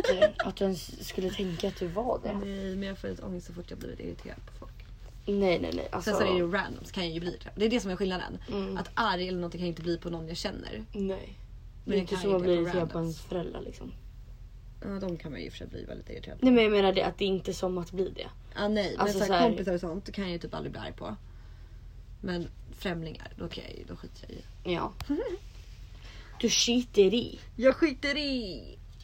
Att du ens skulle tänka att du var det. Nej, men jag får lite ångest så fort jag blivit irriterad på. Nej nej nej. Alltså, Sen så är det ju random så kan jag ju bli det. Det är det som är skillnaden. Mm. Att arg eller någonting kan jag inte bli på någon jag känner. Nej. Det Men är jag inte kan som att det bli irriterad på ens föräldrar liksom. Ja, de kan man ju i och för sig bli väldigt irriterad på. Nej men jag menar det att det är inte som att bli det. Ah, nej, men Alltså, så här, så här- kompisar och sånt kan jag ju typ aldrig bli arg på. Men främlingar, då, kan jag, ju- då skiter jag i. Ja. Du skiter i. Jag skiter i!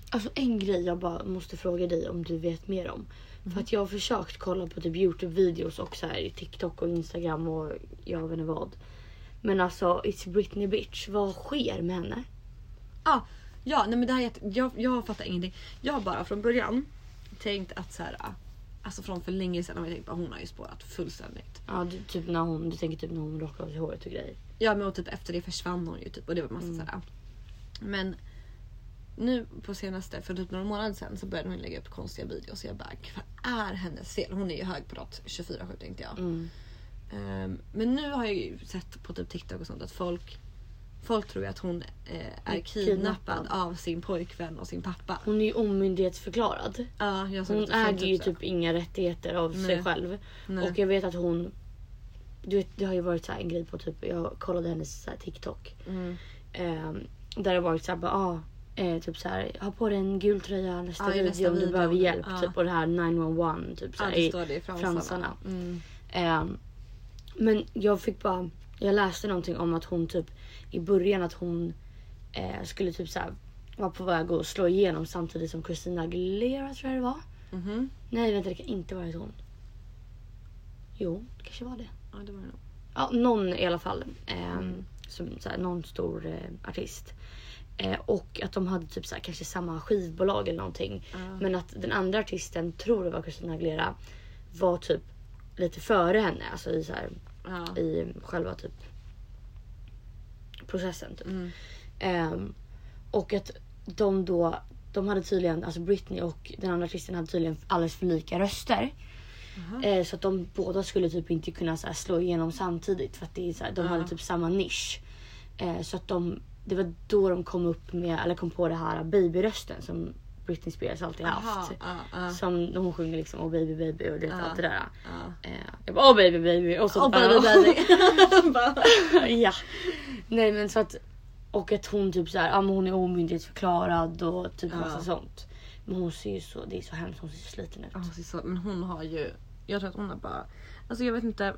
Alltså en grej jag bara måste fråga dig om du vet mer om. För att jag har försökt kolla på typ Youtube-videos och så här i TikTok och Instagram och jag vet inte vad. Men alltså, it's Britney bitch. Vad sker med henne? Ah, ja, nej men det här är jätte, jag, jag fattar ingenting. Jag har bara från början tänkt att så här, alltså från för länge sedan har jag tänkt att hon har ju spårat fullständigt. Ja, du, typ när hon, du tänker typ när hon rakade av sig håret och grejer. Ja men och typ efter det försvann hon ju typ och det var massa Mm. så här. Men nu på senaste, för typ några månader sedan så började hon lägga upp konstiga videos och jag bara vad är hennes fel? Hon är ju hög på något 24-7 tänkte jag. Mm. Ehm, men nu har jag ju sett på typ TikTok och sånt att folk Folk tror ju att hon eh, är Är kidnappad kidnappad. av sin pojkvän och sin pappa. Hon är ju omyndighetsförklarad. Ja, jag Hon äger ju typ inga rättigheter av sig Nej. själv. Nej. Och jag vet att hon... Du vet, det har ju varit så här en grej på typ, jag kollade hennes så TikTok. Mm. Ehm, där det varit såhär bara, ah, eh, typ såhär, ha på dig en gul tröja nästa Ja, video om du behöver hjälp. Ja. Typ och det här 911 typ Ja, såhär, det i står det i fransarna. Mm. Ehm, men jag fick bara, jag läste någonting om att hon typ i början att hon eh, skulle typ såhär vara på väg att slå igenom samtidigt som Christina Aguilera tror jag det var. Mhm. Nej vänta det kan inte vara hon. Jo, det kanske var det. Ja, det var det nog. Ja, någon i alla fall. ehm, Mm. som, så här, någon stor eh, artist. Eh, och att de hade typ så här, kanske samma skivbolag eller någonting. Ja. Men att den andra artisten, tror det var Christina Aguilera, var typ lite före henne. Alltså i, så här, Ja. i själva typ processen. Typ. Mm. Ehm, och att de då de hade tydligen, alltså Britney och den andra artisten hade tydligen alldeles för lika röster. Eh, så att de båda skulle typ inte kunna så här, slå igenom samtidigt för att det är så här, de hade typ samma nisch. Eh, så att de, det var då de kom upp med, eller kom på det här babyrösten som Britney Spears alltid Aha, haft. ja, ja. Som hon sjunger liksom oh baby baby och det Ja. allt det där. Eh, jag bara oh baby baby och så Oh, bara, baby, baby. Ja. Nej men så att och att hon typ så här, men hon är omyndighetsförklarad och typ Ja. massa sånt. Men hon ser ju så, det är så hemskt, hon ser så sliten ut. Precis så. Men hon har ju, jag tror att hon har bara, alltså jag vet inte.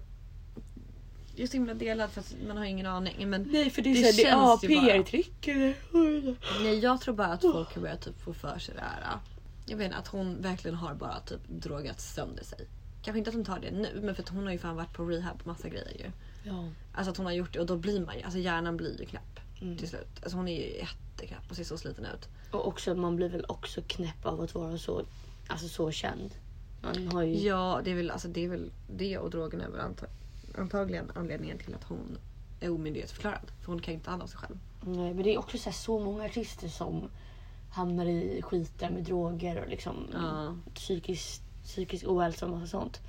Jag är så himla delad för att man har ingen aning. Men Nej för det är så här, det- ja, PR-trick eller? nej, jag tror bara att folk har börjat typ få för sig det här. Jag vet inte, att hon verkligen har bara typ drogat sönder sig. Kanske inte att hon tar det nu men för att hon har ju fan varit på rehab på massa grejer ju. Ja. Alltså att hon har gjort det och då blir man ju, alltså hjärnan blir ju knäpp Mm. till slut. Alltså hon är ju jätteknäpp och ser så sliten ut. Och också man blir väl också knäpp av att vara så, alltså så känd. Man har ju... Ja, det är väl, alltså, det, är väl det och drogerna är väl antagligen anledningen till att hon är omyndighetsförklarad. För hon kan ju inte ta hand om sig själv. Nej, men det är också så, här, så många artister som hamnar i skiter med droger och liksom Ja. psykisk, psykisk ohälsa och massa sånt.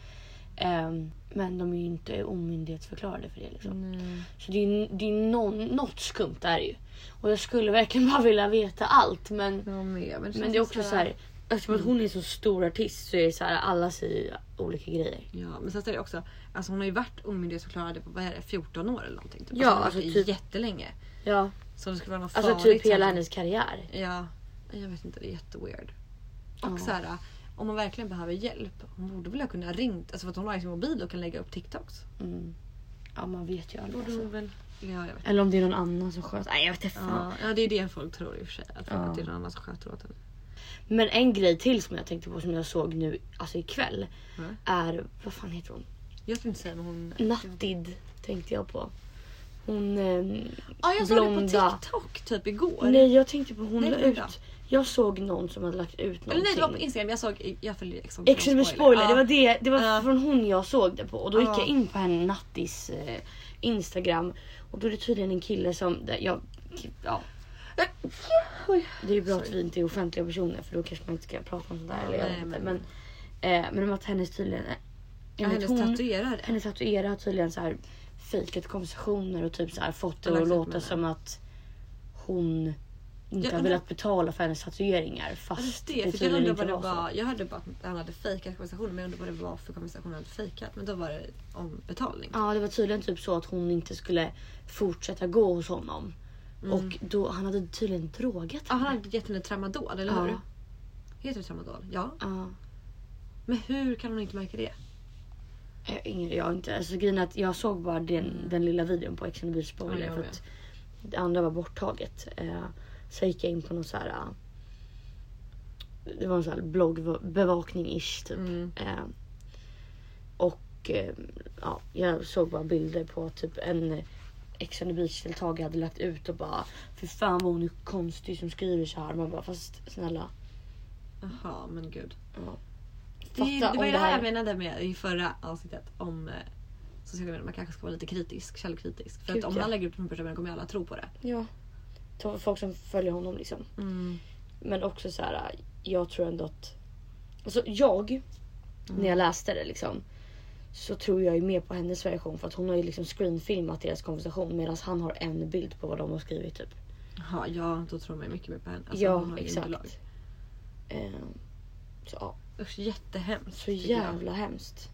Ehm, men de är ju inte omyndighetsförklarade för det. Liksom. Så det är, det är någon, något skumt där ju. Och jag skulle verkligen bara vilja veta allt men, med. Men, men det är också så här. Eftersom att hon är så stor artist så är det så här, alla säger olika grejer. Ja, men sen så är det också, alltså hon har ju varit omyndighetsförklarad på vad är det, 14 år eller någonting. Typ. Ja, alltså, alltså typ jättelänge. Ja, Så det skulle vara något alltså farligt. typ hela hennes karriär. Ja, jag vet inte, det är jätteweird. Och Ja. så här, om man verkligen behöver hjälp, hon borde väl ha kunnat ringt, alltså för att hon har ju sin mobil och kan lägga upp TikToks. Mm. Ja man vet ju aldrig. Alltså. hon väl, ja Eller om det är någon annan som sköter. Nej jag vet inte. Ja, ja det är det folk tror i och för sig. Att, Ja. att det är någon annan som sköter åt henne. Men en grej till som jag tänkte på som jag såg nu alltså ikväll. Mm. Är, vad fan heter hon? Jag tänkte säga men hon... Nattid tänkte jag på. Hon eh, Ja jag såg det blonda. på TikTok typ igår. Nej jag tänkte på hon Nej, la ut. Jag såg någon som hade lagt ut någonting. Eller nej det var på Instagram, jag såg, jag följer Ex on med spoiler, det var, det, det var Ja. från hon jag såg det på. Och då gick Ja. jag in på henne Nattis eh, Instagram. Och då är det tydligen en kille som, jag, ja. Det är ju bra att vi inte är offentliga personer för då kanske man inte ska prata om sånt där. Eller jag vet inte. men- Men, eh, men att hennes tydligen, Ja, hennes hon- tatuerare. hennes tatuerare har tydligen så här fejkat konversationer och typ så här fått det att sett låta som att hon inte har velat betala för hennes tatueringar fast det, det, för jag undrar vad det var. Jag hörde bara att han hade fejkat konversationen men jag undrar vad det var för konversation han hade fejkat. Men då var det om betalning. Ja det var tydligen typ så att hon inte skulle fortsätta gå hos honom. Och då, han hade tydligen drogat Mm. Ja, han hade gett henne tramadol, eller Ja. hur? Heter det tramadol? Ja. Ja. Men hur kan hon inte märka det? Jag, ingen, jag, inte, alltså, grejen att jag såg bara den, den lilla videon på Ex on the Beach Mm. Ja, för att det andra var borttaget. Eh, så gick jag in på någon så här. eh, Det var en sån här bloggbevakning-ish typ. Mm. Eh, och eh, ja, jag såg bara bilder på typ en Ex on the Beach-deltagare hade lagt ut och bara Fy fan vad hon är konstig som skriver så här. Man bara fast snälla. Jaha, men gud. Ja. Det, det var ju det här jag menade med i förra avsnittet om eh, sociala medier. Man kanske ska vara lite kritisk, källkritisk. För Gud, att om ja. han lägger ut på personen kommer alla tro på det. Ja. Folk som följer honom liksom. Mm. Men också så här, jag tror ändå att... Alltså jag, när jag läste det liksom. Så tror jag ju mer på hennes version för att hon har ju liksom screenfilmat deras konversation medan han har en bild på vad de har skrivit typ. Jaha, ja då tror man ju mycket mer på henne. Alltså, ja exakt. Eh, så ja, Usch jättehemskt. så tycker jag. jävla hemskt.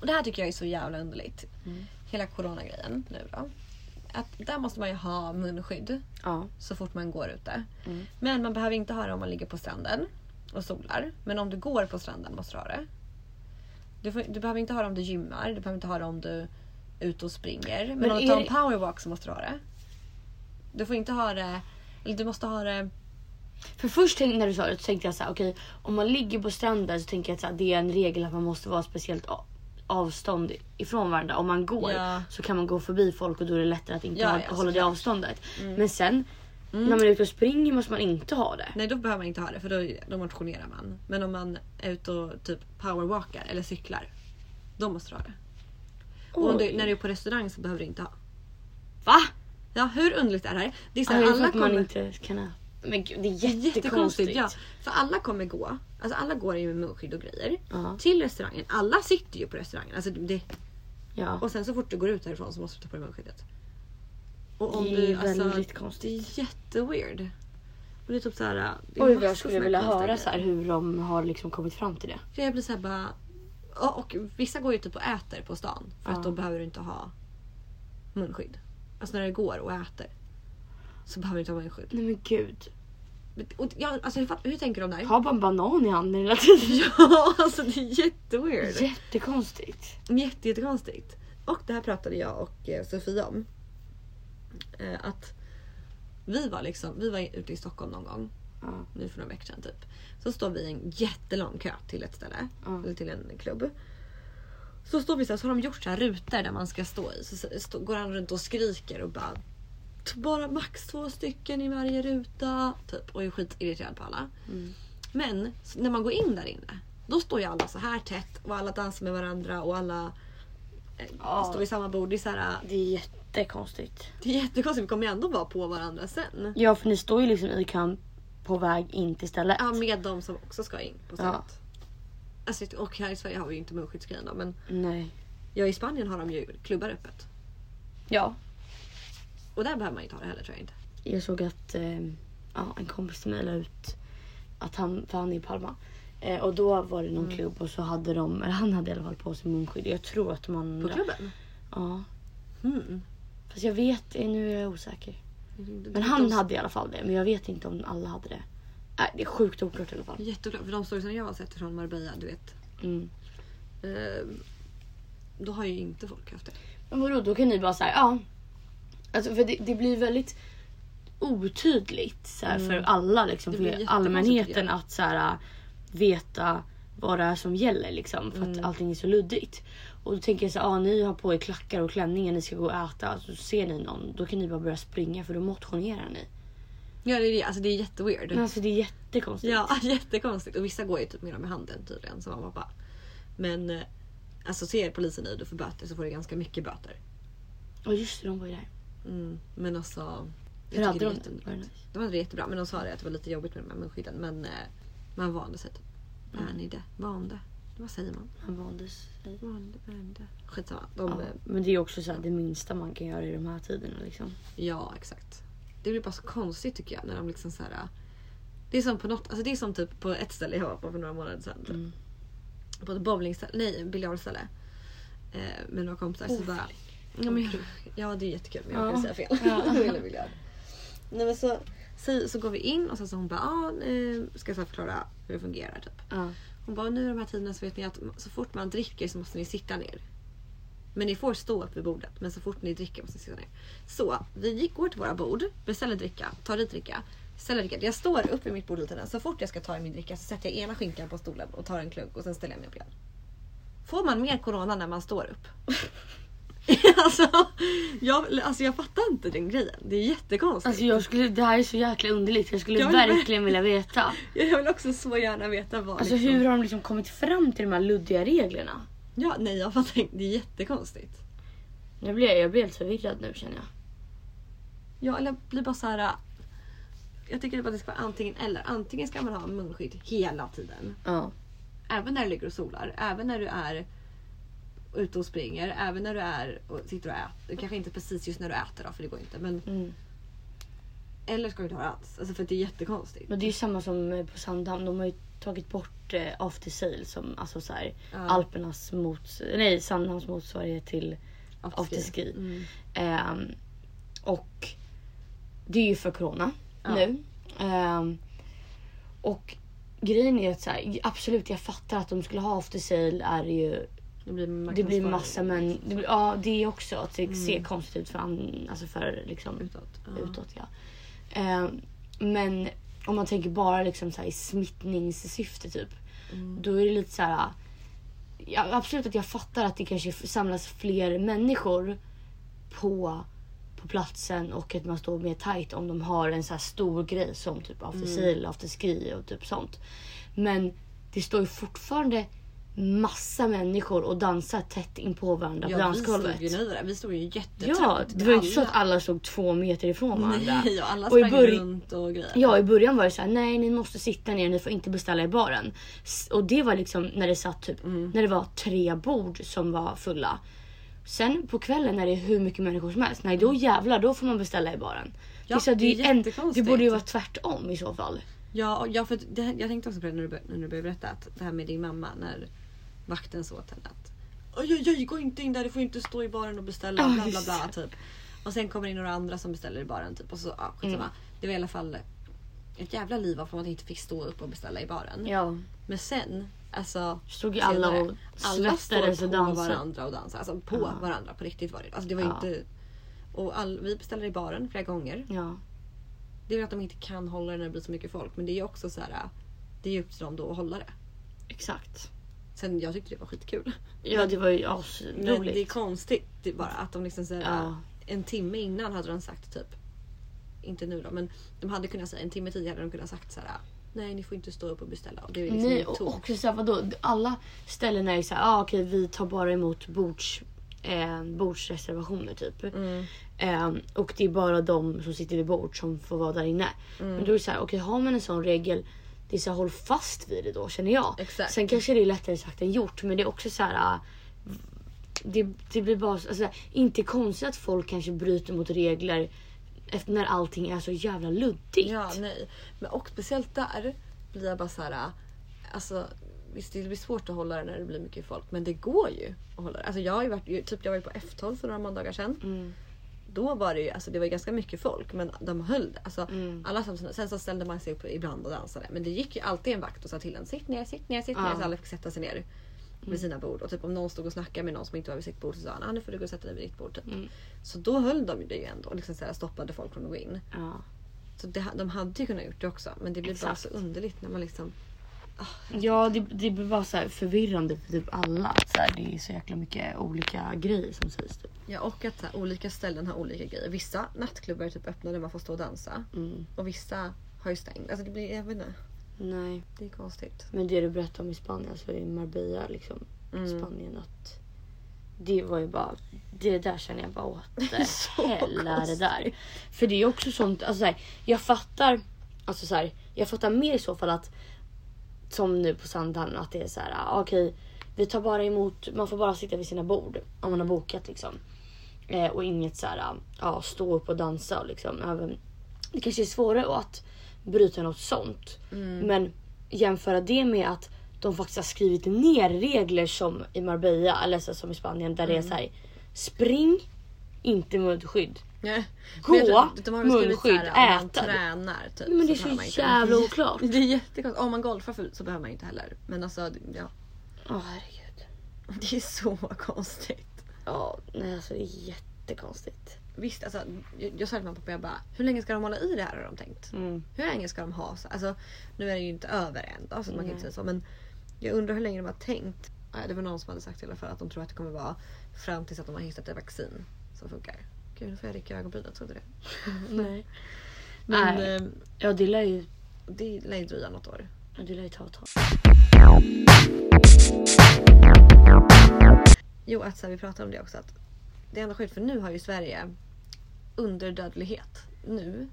Och det här tycker jag är så jävla underligt. Mm. Hela coronagrejen nu då. Att där måste man ju ha munskydd Ja. så fort man går ute. Mm. Men man behöver inte ha det om man ligger på stranden och solar. Men om du går på stranden måste du ha det. Du, får, du behöver inte ha det om du gymmar, du behöver inte ha det om du är ute och springer. Men, Men om du tar en powerwalk så måste du ha det. Du får inte ha det, eller du måste ha det För först när du sa det så tänkte jag så här, okej om man ligger på stranden så tänker jag att så här, det är en regel att man måste vara speciellt avstånd ifrån varandra. Om man går Ja. så kan man gå förbi folk och då är det lättare att inte Ja, hålla det avståndet. Men sen när man är ute och springer måste man inte ha det. Nej då behöver man inte ha det för då, då motionerar man. Men om man är ute och typ powerwalkar eller cyklar. Då måste du ha det. Och om du, Oj. när du är på restaurang så behöver du inte ha. Va? Ja, hur underligt är det här? Det är så här, alla att man kommer... inte kan äta. Men gud, det är Jättekonstigt. jättekonstigt. Ja, för alla kommer gå. Alltså alla går ju med munskydd och grejer. Ja. Till restaurangen. Alla sitter ju på restaurangen. Alltså det, ja. och sen så fort du går ut härifrån så måste du ta på dig munskyddet. Och om Det är du, alltså, väldigt det konstigt. är jätteweird. Och det är typ så här, det är Oj, massor jag skulle vilja höra så här hur de har liksom kommit fram till det. Ja, Jag blir så här bara... Och, och vissa går ju typ och äter på stan. För Ja. att då behöver du inte ha munskydd. Alltså när du går och äter. Så behöver du inte ha munskydd. Nej men gud. Och, ja, alltså, hur, fatt- hur tänker de där? Ha bara en banan i handen hela tiden. Ja, alltså det är jätteweird. Jättekonstigt. Jätte, jättekonstigt. Och det här pratade jag och eh, Sofia om. Eh, att vi var liksom, vi var ute i Stockholm någon gång. Ja. Nu för några veckor sedan typ. Så står vi i en jättelång kö till ett ställe. Ja. Eller till en klubb. Så står vi så här, så har de gjort så här rutor där man ska stå i. Så, stå, går han runt och skriker och bara "T- bara max två stycken i varje ruta. Typ. Och är skitirriterad på alla. Mm. Men när man går in där inne. Då står ju alla så här tätt och alla dansar med varandra och alla eh, står vid samma bord. Det är, så här, Det är jättekonstigt. det är jättekonstigt. Vi kommer ju ändå vara på varandra sen. Ja för ni står ju liksom i kön på väg in till stället. Ja, med de som också ska in på Ja. stället. Alltså, och här i Sverige har vi ju inte munskyddsgrejen då, men Nej. ja, i Spanien har de ju klubbar öppet. Ja. Och där behöver man ju inte ha det heller tror jag inte. Jag såg att eh, ja, en kompis till mig la ut att han, för han är i Palma. Eh, och då var det någon klubb och så hade de, eller han hade i alla fall på sig munskydd. Jag tror att man... På klubben? Ja. Mm. Fast jag vet, eh, nu är jag osäker. Men han hade i alla fall det. Men jag vet inte om alla hade det. Nej, det är sjukt oklart i alla fall. Jätteklart, för de storiesen jag har sett från Marbella, du vet. Mm. Eh, då har ju inte folk haft det. Men vadå, då kan ni bara säga ja. Alltså för det, det blir väldigt otydligt så här, för alla liksom, Mm. Det för allmänheten att så här, veta vad det är som gäller liksom för Mm. att allting är så luddigt. Och då tänker jag så ah, ni har på er klackar och klänningar, ni ska gå och äta. Så ser ni någon, då kan ni bara börja springa för då motionerar ni. Ja det är alltså det är jätteweird. Men alltså det är jättekonstigt. Ja jättekonstigt. Och vissa går ju typ med dem i handen tydligen som mamma och pappa. Men eh, alltså ser polisen i du får böter så får du ganska mycket böter. Och just det, de var ju där. Mm, men alltså. Hur hade de det Var det nice? De hade det jättebra men de sa det att det var lite jobbigt med de här munskydden. Men eh, man vande sig typ. Vände. Vande. Vad säger man? Han vande sig. Vände. Skitsamma. De, Ja, men det är också så här, det minsta man kan göra i de här tiderna liksom. Ja, exakt. Det blir bara så konstigt tycker jag när de liksom så här. Det är som på något, alltså det är som typ på ett ställe jag var på för några månader sedan. Typ. Mm. På ett bowlingställe, nej biljardställe. Eh, med några kompisar. så Oh, bara, ja, men, ja det är jättekul men jag Ja. kan säga fel. Ja. Jag biljard. Nej, men så, så, så går vi in och sen så hon bara, ah, ska jag så förklara hur det fungerar typ. Ja. Hon bara, nu i de här tiderna så vet ni att så fort man dricker så måste ni sitta ner. Men ni får stå upp vid bordet, men så fort ni dricker måste ni sitta ner. Så vi gick, går till våra bord, beställer dricka, tar dit dricka, ställer dricka. Jag står upp vid mitt bord hela tiden. Så fort jag ska ta i min dricka så sätter jag ena skinkan på stolen och tar en klunk och sen ställer jag mig upp igen. Får man mer corona när man står upp? alltså, jag, alltså jag fattar inte den grejen. Det är jättekonstigt. Alltså jag skulle, det här är så jäkla underligt. Jag skulle Jag vill- verkligen vilja veta. Jag vill också så gärna veta vad Alltså liksom... hur har de liksom kommit fram till de här luddiga reglerna? Ja, nej jag fattar inte. Det är jättekonstigt. Jag blir, jag blir helt förvirrad nu känner jag. Ja, eller blir bara så här. Jag tycker att det ska vara antingen eller. Antingen ska man ha munskydd hela tiden. Ja. Även när du ligger och solar. Även när du är ute och springer. Även när du är och sitter och äter. Kanske inte precis just när du äter då, för det går inte. Men, Mm. eller ska du inte ha det alls. Alltså för det är jättekonstigt. Men det är ju samma som eh, på Sandhamn. De har ju tagit bort eh, after sale som alltså så här, Ja. Alpernas mots, nej Sandhamns motsvarighet till afterski. Mm. Ehm, och det är ju för corona Ja. nu. Ehm, och grejen är att så här, absolut jag fattar att de skulle ha after sale är ju Det blir, det blir massa men det blir, ja det är också att det ser konstigt ut för, an, alltså för liksom Utåt. Ja. utåt. Ja. Ehm, men om man tänker bara liksom så här i smittningssyfte typ. Mm. Då är det lite så här. Ja, absolut att jag fattar att det kanske samlas fler människor på, på platsen och att man står mer tight om de har en så här stor grej som typ after Mm. sail, after ski och typ sånt. Men det står ju fortfarande massa människor och dansa tätt in på varandra på Ja, vi dansgolvet. stod ju nära. Vi stod ju jättetrångt. Ja, det var ju inte så att alla stod två meter ifrån varandra. Nej, och alla sprang runt och grejer. Ja, i början var det så här: nej ni måste sitta ner, ni får inte beställa i baren. Och det var liksom när det satt typ, Mm. när det var tre bord som var fulla. Sen på kvällen när det är hur mycket människor som helst, nej då jävlar då får man beställa i baren. Ja, det, är så det är en, det borde ju vara tvärtom i så fall. Ja, ja för det, jag tänkte också på det när du, när du började berätta att det här med din mamma när vakten sa åt henne att oj, oj, oj, gå inte in där, du får inte stå i baren och beställa Ja, bla bla bla typ. Och sen kommer det in några andra som beställer i baren typ och så ja. Mm. Det var i alla fall ett jävla liv att man inte fick stå upp och beställa i baren. Ja, Men sen, alltså stod ju alla och alla svettades och på dansade. varandra och dansar. Alltså på Ja. varandra på riktigt var det. Alltså det var Ja. inte... Och all, vi beställde i baren flera gånger. Ja, Det är väl att de inte kan hålla det när det blir så mycket folk. Men det är också så här. Det är upp till dem då att hålla det. exakt. Sen jag tyckte det var skitkul. Ja det var ju Men det är asroligt. konstigt det är bara att de liksom så här, Ja. En timme innan hade de sagt typ. Inte nu då men de hade kunnat säga en timme tidigare hade de kunnat sagt så här. Nej ni får inte stå upp och beställa. Och det är liksom Nej och också såhär vadå, alla ställen är ju såhär, ah, okej vi tar bara emot bords, eh, bordsreservationer typ. Mm. Eh, och det är bara de som sitter vid bord som får vara där inne. Mm. Men då är det såhär, okej har man en sån regel, det är så här, håll fast vid det då känner jag. Exakt. Sen kanske det är lättare sagt än gjort men det är också så här. ah, Det, det blir bara alltså, inte konstigt att folk kanske bryter mot regler efter när allting är så jävla luddigt. Ja, nej. Men och speciellt där blir jag bara så här. Alltså, visst det blir svårt att hålla det när det blir mycket folk. Men det går ju att hålla det. Alltså jag har ju varit, typ jag var ju på F12 för några måndagar sedan. Mm. Då var det ju, alltså det var ganska mycket folk men de höll det. Alltså, Mm. alla som, sen så ställde man sig upp ibland och dansade. Men det gick ju alltid en vakt och sa till en sitt ner, sitt ner, sitt ner. Ja. Så alla fick sätta sig ner vid Mm. sina bord. Och typ om någon stod och snackade med någon som inte var vid sitt bord så sa han ah, nu får du gå och sätta dig vid ditt bord. Typ. Mm. Så då höll de ju det ju ändå och liksom så här stoppade folk från att gå in. Ja. Så det, de hade ju kunnat gjort det också men det blir bara så underligt när man liksom... Ja, det, det blir bara så här förvirrande för typ alla. Så här, det är så jäkla mycket olika grejer som sägs. Typ. Ja och att här, olika ställen har olika grejer. Vissa nattklubbar är typ öppna där man får stå och dansa. Mm. Och vissa har ju stängt. Alltså det blir, jag vet inte. Nej. Det är konstigt. Men det du berättade om i Spanien, så i Marbella, liksom, Mm. Spanien, att det var ju bara, det där känner jag bara, hell är det där? För det är också sånt, alltså så här, jag fattar, alltså så här, jag fattar mer i så fall att, som nu på Sandhamn, att det är så här, ah, okej, vi tar bara emot, man får bara sitta vid sina bord om man har bokat liksom. Eh, och inget så här, ja, stå upp och dansa och liksom. Även, det kanske är svårare att bryta något sånt. Men jämföra det med att de faktiskt har skrivit ner regler som i Marbella eller så som i Spanien där det är så här. Spring, inte munskydd. Gå, de skrivit munskydd, så här, om man äta. tränar typ. Men det är så inte. jävla oklart. Det är jättekonstigt. Om man golfar så behöver man inte heller. Men alltså ja. Åh herregud. Det är så konstigt. Ja, nej alltså det är jättekonstigt. Visst, alltså, jag, jag sa till mamma och pappa, jag bara, hur länge ska de hålla i det här har de tänkt? Mm. Hur länge ska de ha så? Alltså, nu är det ju inte över än då, så man kan inte säga så. Men jag undrar hur länge de har tänkt. Det var någon som hade sagt i alla fall att de tror att det kommer vara fram tills att de har hittat ett vaccin som funkar. Gud, nu får jag rycka ögonbrynet. Såg du det? Nej. Men Nej. eh, Ja det lär ju, det lär ju dröja något år. ja, det lär ju ta ett tag. Jo, att så här, vi pratar om det också. Att det är ändå sjukt för nu har ju Sverige underdödlighet. Nu,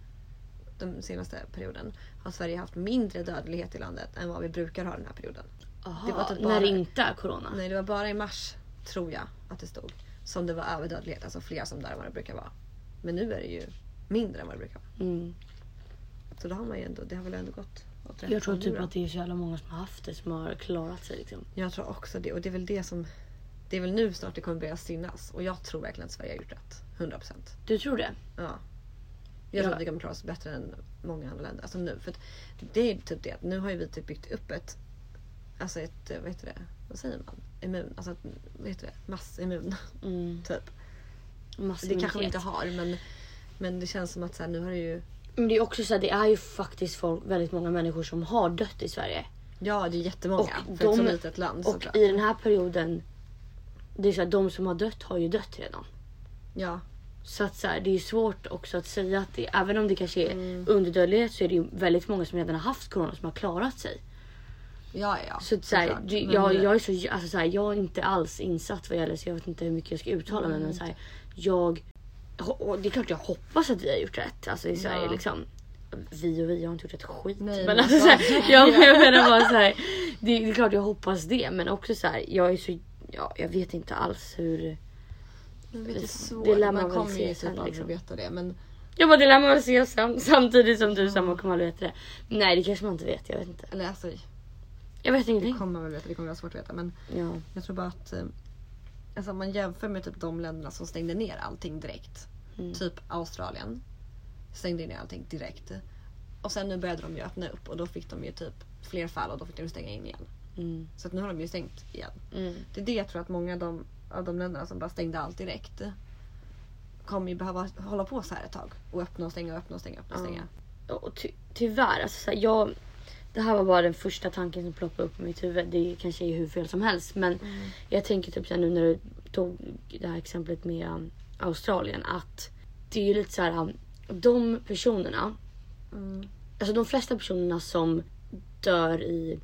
den senaste perioden, har Sverige haft mindre dödlighet i landet än vad vi brukar ha den här perioden. Aha, Det var typ när det inte är corona. Nej, det var bara i mars, tror jag, att det stod. Som det var överdödlighet, alltså fler som dör än vad det brukar vara. Men nu är det ju mindre än vad det brukar vara. Mm. Så då har man ju ändå, det har väl ändå gått åt rätt Jag tror typ att det är så jävla många som har haft det som har klarat sig liksom. Jag tror också det. Och det är väl det som... Det är väl nu snart det kommer börja synas. Och jag tror verkligen att Sverige har gjort rätt. 100%. Du tror det? Ja. Jag tror Ja. att vi kommer klara oss bättre än många andra länder. Alltså nu. För det är typ det att nu har ju vi typ byggt upp ett... Alltså ett, vad heter det? Vad säger man? Immun. Alltså vad heter det? Massimmun. Mm. Typ. Det kanske vi inte har men, men det känns som att så här, nu har det ju... Men det är också så här, det är ju faktiskt folk, väldigt många människor som har dött i Sverige. Ja det är jättemånga. Och för ett så de- litet land Och såklart. i den här perioden, det är så här, de som har dött har ju dött redan. Ja. Så att så här, det är ju svårt också att säga att det, även om det kanske är Mm. underdödlighet så är det ju väldigt många som redan har haft corona som har klarat sig. Ja, ja. Så, så här, du, jag, jag är så, alltså, så här, jag är inte alls insatt vad gäller så jag vet inte hur mycket jag ska uttala mig men så här, jag det är klart jag hoppas att vi har gjort rätt alltså i Sverige Ja. liksom. Vi och vi, jag har inte gjort ett skit. Nej, men alltså, så- jag, jag menar bara så det, det är klart jag hoppas det men också så jag är så, ja, jag vet inte alls hur. Vet, det Det lär man man kommer ju sen, typ aldrig liksom. veta det. Men Jag bara det lär man väl se sam, samtidigt som du sa man kommer aldrig veta det. Nej det kanske man inte vet, jag vet inte. eller alltså, Jag vet det ingenting. kommer man väl veta. Det kommer vara svårt att veta. Men Ja. jag tror bara att eh, alltså, om man jämför med typ de länderna som stängde ner allting direkt. Mm. Typ Australien. Stängde ner allting direkt. Och sen nu började de ju öppna upp och då fick de ju typ fler fall och då fick de stänga in igen. Mm. Så att nu har de ju stängt igen. Mm. Det är det jag tror att många av de, av de länderna som bara stängde allt direkt kommer ju behöva hålla på så här ett tag. Och öppna och stänga och öppna och stänga. Öppna och Ja. stänga. och ty tyvärr, alltså, så här, jag, det här var bara den första tanken som ploppade upp i mitt huvud. Det kanske är hur fel som helst. Men jag tänker typ nu när du tog det här exemplet med um, Australien. Att det är ju lite så här, um, de personerna. Mm. Alltså de flesta personerna som dör i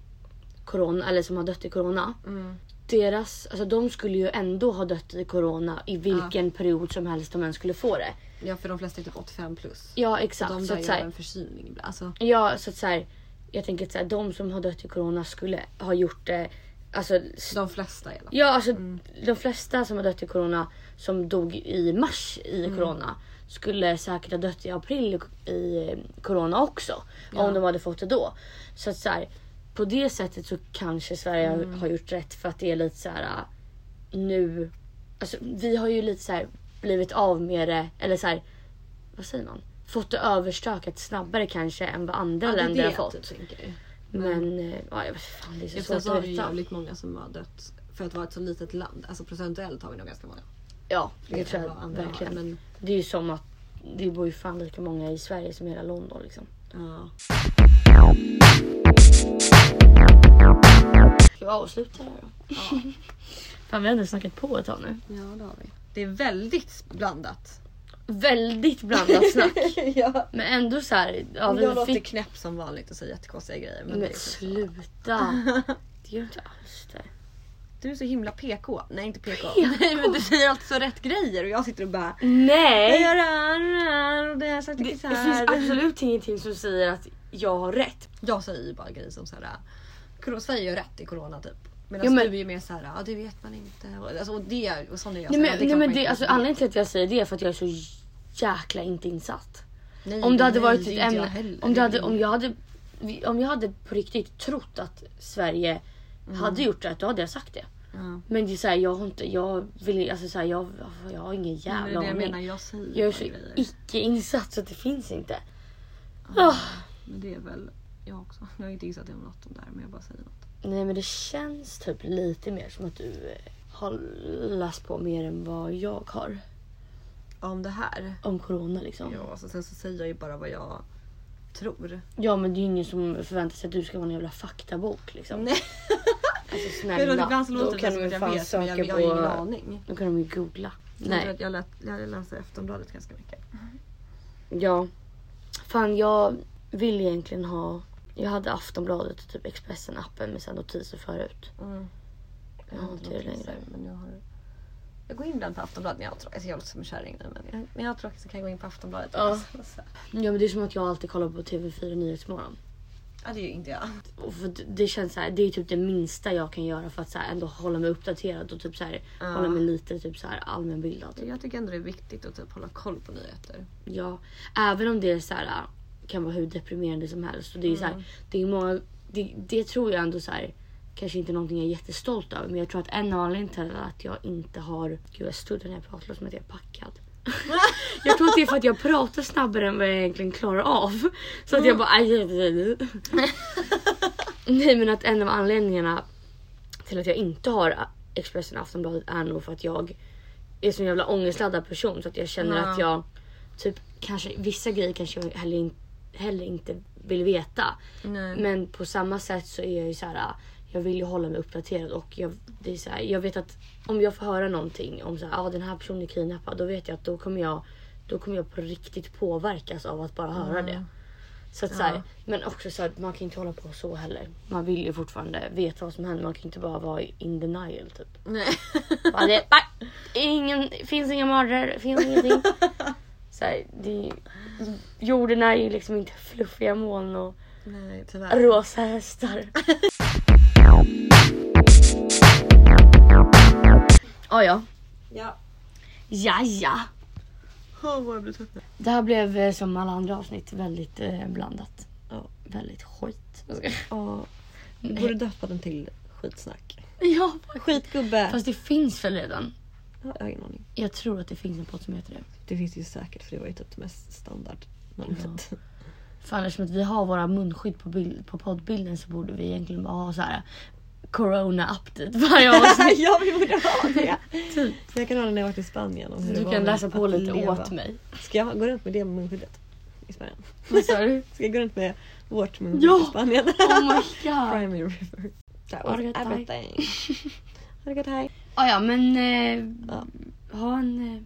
corona, eller som har dött i corona. Mm. Deras, alltså de skulle ju ändå ha dött i corona i vilken period som helst de än skulle få det. Ja för de flesta är typ 85 plus. Ja exakt. de så där att, gör så här, en förkylning ibland. Alltså, Ja, så att så här, jag tänker att så här, de som har dött i corona skulle ha gjort det. Alltså, de flesta i alla fall. ja, alltså de flesta som har dött i corona som dog i mars i Mm. corona skulle säkert ha dött i april i, i eh, corona också. Ja. Om de hade fått det då. Så att så här, på det sättet så kanske Sverige Mm. har gjort rätt för att det är lite så här äh, nu. Alltså vi har ju lite så här blivit av med det eller så här. Vad säger man? Fått det överstökat snabbare kanske än vad andra Ja, länder har fått. jag typ tänker. Men eh, ja, jag vet fan det är så Ja, svårt att veta. jävligt många som har dött för att vara ett så litet land. Alltså procentuellt har vi nog ganska många. Ja, det tror jag andra har, verkligen. Men, Det är ju som att det bor ju fan lika många i Sverige som i hela London liksom. ja. Ska vi avsluta det då? fan vi har ändå snackat på ett tag nu. ja, det har vi. Det är väldigt blandat. Väldigt blandat snack. ja. Men ändå så här, ja, jag vi låter fick... knäpp som vanligt och säger jättekonstiga grejer. Men, Men det sluta. Det gör inte alls det. Du är så himla PK. Nej inte PK. Nej men du säger alltid så rätt grejer och jag sitter och bara Jag Nej! gör det här och det här det Det, det så det här. finns absolut ingenting som säger att jag har rätt. Jag säger bara grejer som såhär. Corona- Sverige gör rätt i corona typ. Medan Ja, men- du är ju mer såhär, ja det vet man inte. Och, Alltså, och det, och sån är jag. Nej men, ja, nej, men det, inte alltså, anledningen till att jag säger det är för att jag är så jäkla inte insatt. Nej, Om det hade nej, varit det ett ämne, om, det hade, om, jag hade, om jag hade på riktigt trott att Sverige hade gjort rätt, då hade jag sagt det. Ja. Men det är så här, jag har inte, jag vill, alltså så här, jag, jag har ingen det jävla det jag aning. menar, jag Jag är så grejer. icke insatt så att det finns inte. Ja, Ah. Men det är väl jag också. Jag är inte insatt i något om det här men jag bara säger något. Nej men det känns typ lite mer som att du eh, har läst på mer än vad jag har. Om det här? Om corona liksom. Ja, alltså, sen så säger jag ju bara vad jag tror. Ja men det är ju ingen som förväntar sig att du ska vara en jävla faktabok liksom. Nej, Alltså men snälla. ibland så låter Då det kan som de att ju jag fan vet men jag, söka jag har ingen på... aning. Då kan de ju googla. Nej. jag, lät, jag läser Aftonbladet ganska mycket. Ja. Fan jag vill egentligen ha... Jag hade Aftonbladet och typ Expressen appen med så notiser förut. Mm. Jag har inte det längre. Men jag, har... jag går in ibland på Aftonbladet när jag har tråkigt. Alltså jag låter som en kärring nu men jag, när jag har tråkigt så kan jag gå in på Aftonbladet. Ja. Alltså, så. Ja men det är som att jag alltid kollar på TV4 Nyhetsmorgon. ja det är ju inte jag. Och för det- det känns så här, det är typ det minsta jag kan göra för att så här, ändå hålla mig uppdaterad och typ så här, Ja. hålla mig lite typ så här allmänbildad. Jag tycker ändå det är viktigt att typ hålla koll på nyheter. Ja, även om det är så här, kan vara hur deprimerande som helst. Och det är så här, det är många, det, det tror jag ändå så här, kanske inte någonting jag är jättestolt över. Men jag tror att en av anledningarna till att jag inte har, gud jag studdar när jag pratar som att jag är packad. jag tror att det är för att jag pratar snabbare än vad jag egentligen klarar av. Så att jag bara aj, aj, aj, aj. Nej men att en av anledningarna till att jag inte har Expressen och Aftonbladet är nog för att jag är så en jävla ångestladdad person så att jag känner Ja. att jag typ kanske vissa grejer kanske jag heller, in, heller inte vill veta. Nej. Men på samma sätt så är jag ju så här. Jag vill ju hålla mig uppdaterad och jag, det är så här, jag vet att om jag får höra någonting om så här, ah, den här personen är kidnappad. Då vet jag att då kommer jag, då kommer jag på riktigt påverkas av att bara höra det. Så att, Ja. så här, men också så att man kan inte hålla på så heller. Man vill ju fortfarande veta vad som händer. Man kan inte bara vara in denial typ. Nej. Bara, det, nej, ingen, finns inga mördare, finns ingenting. Så här, det, jorden är ju liksom inte fluffiga moln och Nej rosa hästar. oh, ja, Ja. ja, ja. Vad jag blir trött nu. Det här blev eh, som alla andra avsnitt väldigt eh, blandat. Ja. Väldigt skit. Ja. Borde döpa den till skitsnack. Ja, Skitgubbe. fast det finns väl redan. Ja, Jag har ingen aning. Jag tror att det finns en podd som heter det. Det finns ju säkert för det var ju typ det mest standard namnet. Fan eftersom att vi har våra munskydd på, bild, på poddbilden så borde vi egentligen bara ha så här Corona update varje avsnitt. ja vi borde ha det. typ. Jag kan ha den när jag varit i Spanien. Om hur Du kan läsa på lite leva. åt mig. Ska jag gå runt med det munskyddet i Spanien? Vad sa du? Ska jag gå runt med vårt munskydd Ja! i Spanien? Oh my god. Primary river. That was Arigatai. everything. Arigatai. Ah, ja men eh, Ja. ha en, eh,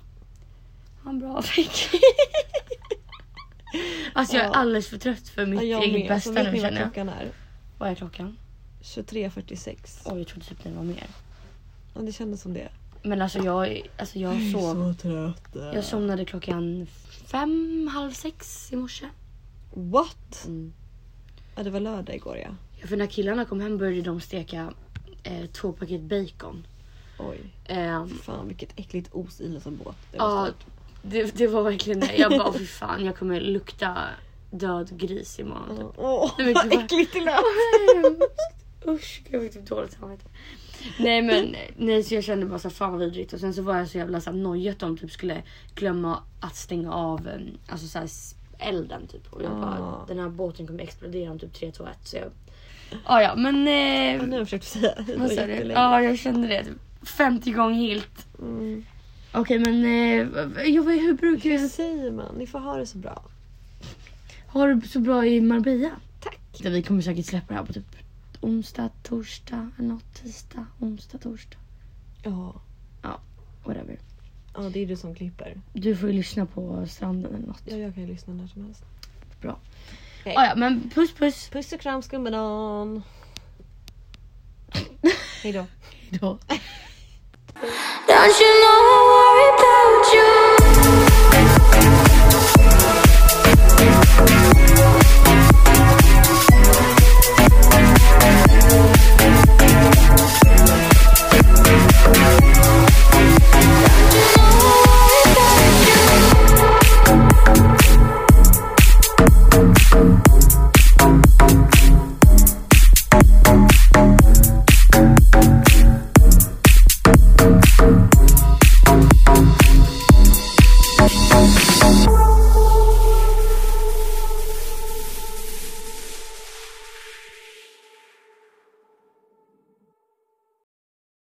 ha en bra vecka. alltså jag är Ja. alldeles för trött för mitt Ja, jag eget med. Så bästa vet nu ni vad känner jag. klockan är? Vad är klockan? 23.46. Oj jag trodde typ det var mer. Ja, det kändes som det. Men alltså jag, alltså jag sov. trött. Jag somnade klockan fem, halv sex i morse. What? Mm. Ja, det var lördag igår ja. Ja, för när killarna kom hem började de steka eh, två paket bacon. Oj. Eh, Fan vilket äckligt os i en sån båt. Det Ja, var stort. Det, det var verkligen det. Jag bara fy fan jag kommer lukta död gris imorgon. Typ. Åh, Nej, men vad vad- äckligt det lät. Usch, jag fick typ dåligt samvete. Nej men nej, så jag kände bara så här, fan vidrigt och sen så var jag så jävla så här, nojig att de typ skulle glömma att stänga av eh, alltså så här, elden typ. Och jag bara, Ah. den här båten kommer explodera om typ 3, 2, 1. Så jag... Ah, ja men... Ja, Eh, nu har jag försökt säga vad sa du? Ja jag kände det. Typ 50 gånger gilt. Mm. Okej men eh, jag, vet- hur brukar Hur jag säger man? Ni får ha det så bra. ha det så bra i Marbella? Tack. Ja, vi kommer säkert släppa det här på typ onsdag, torsdag eller något. Tisdag, onsdag, torsdag. Ja. Whatever. ja, det är du som klipper. Du får ju lyssna på stranden eller något. Ja, jag kan ju lyssna när som helst. Bra. Okej. Ah, ja, men puss puss. Puss och kram skumbanan. Hejdå. Hejdå. Don't you know I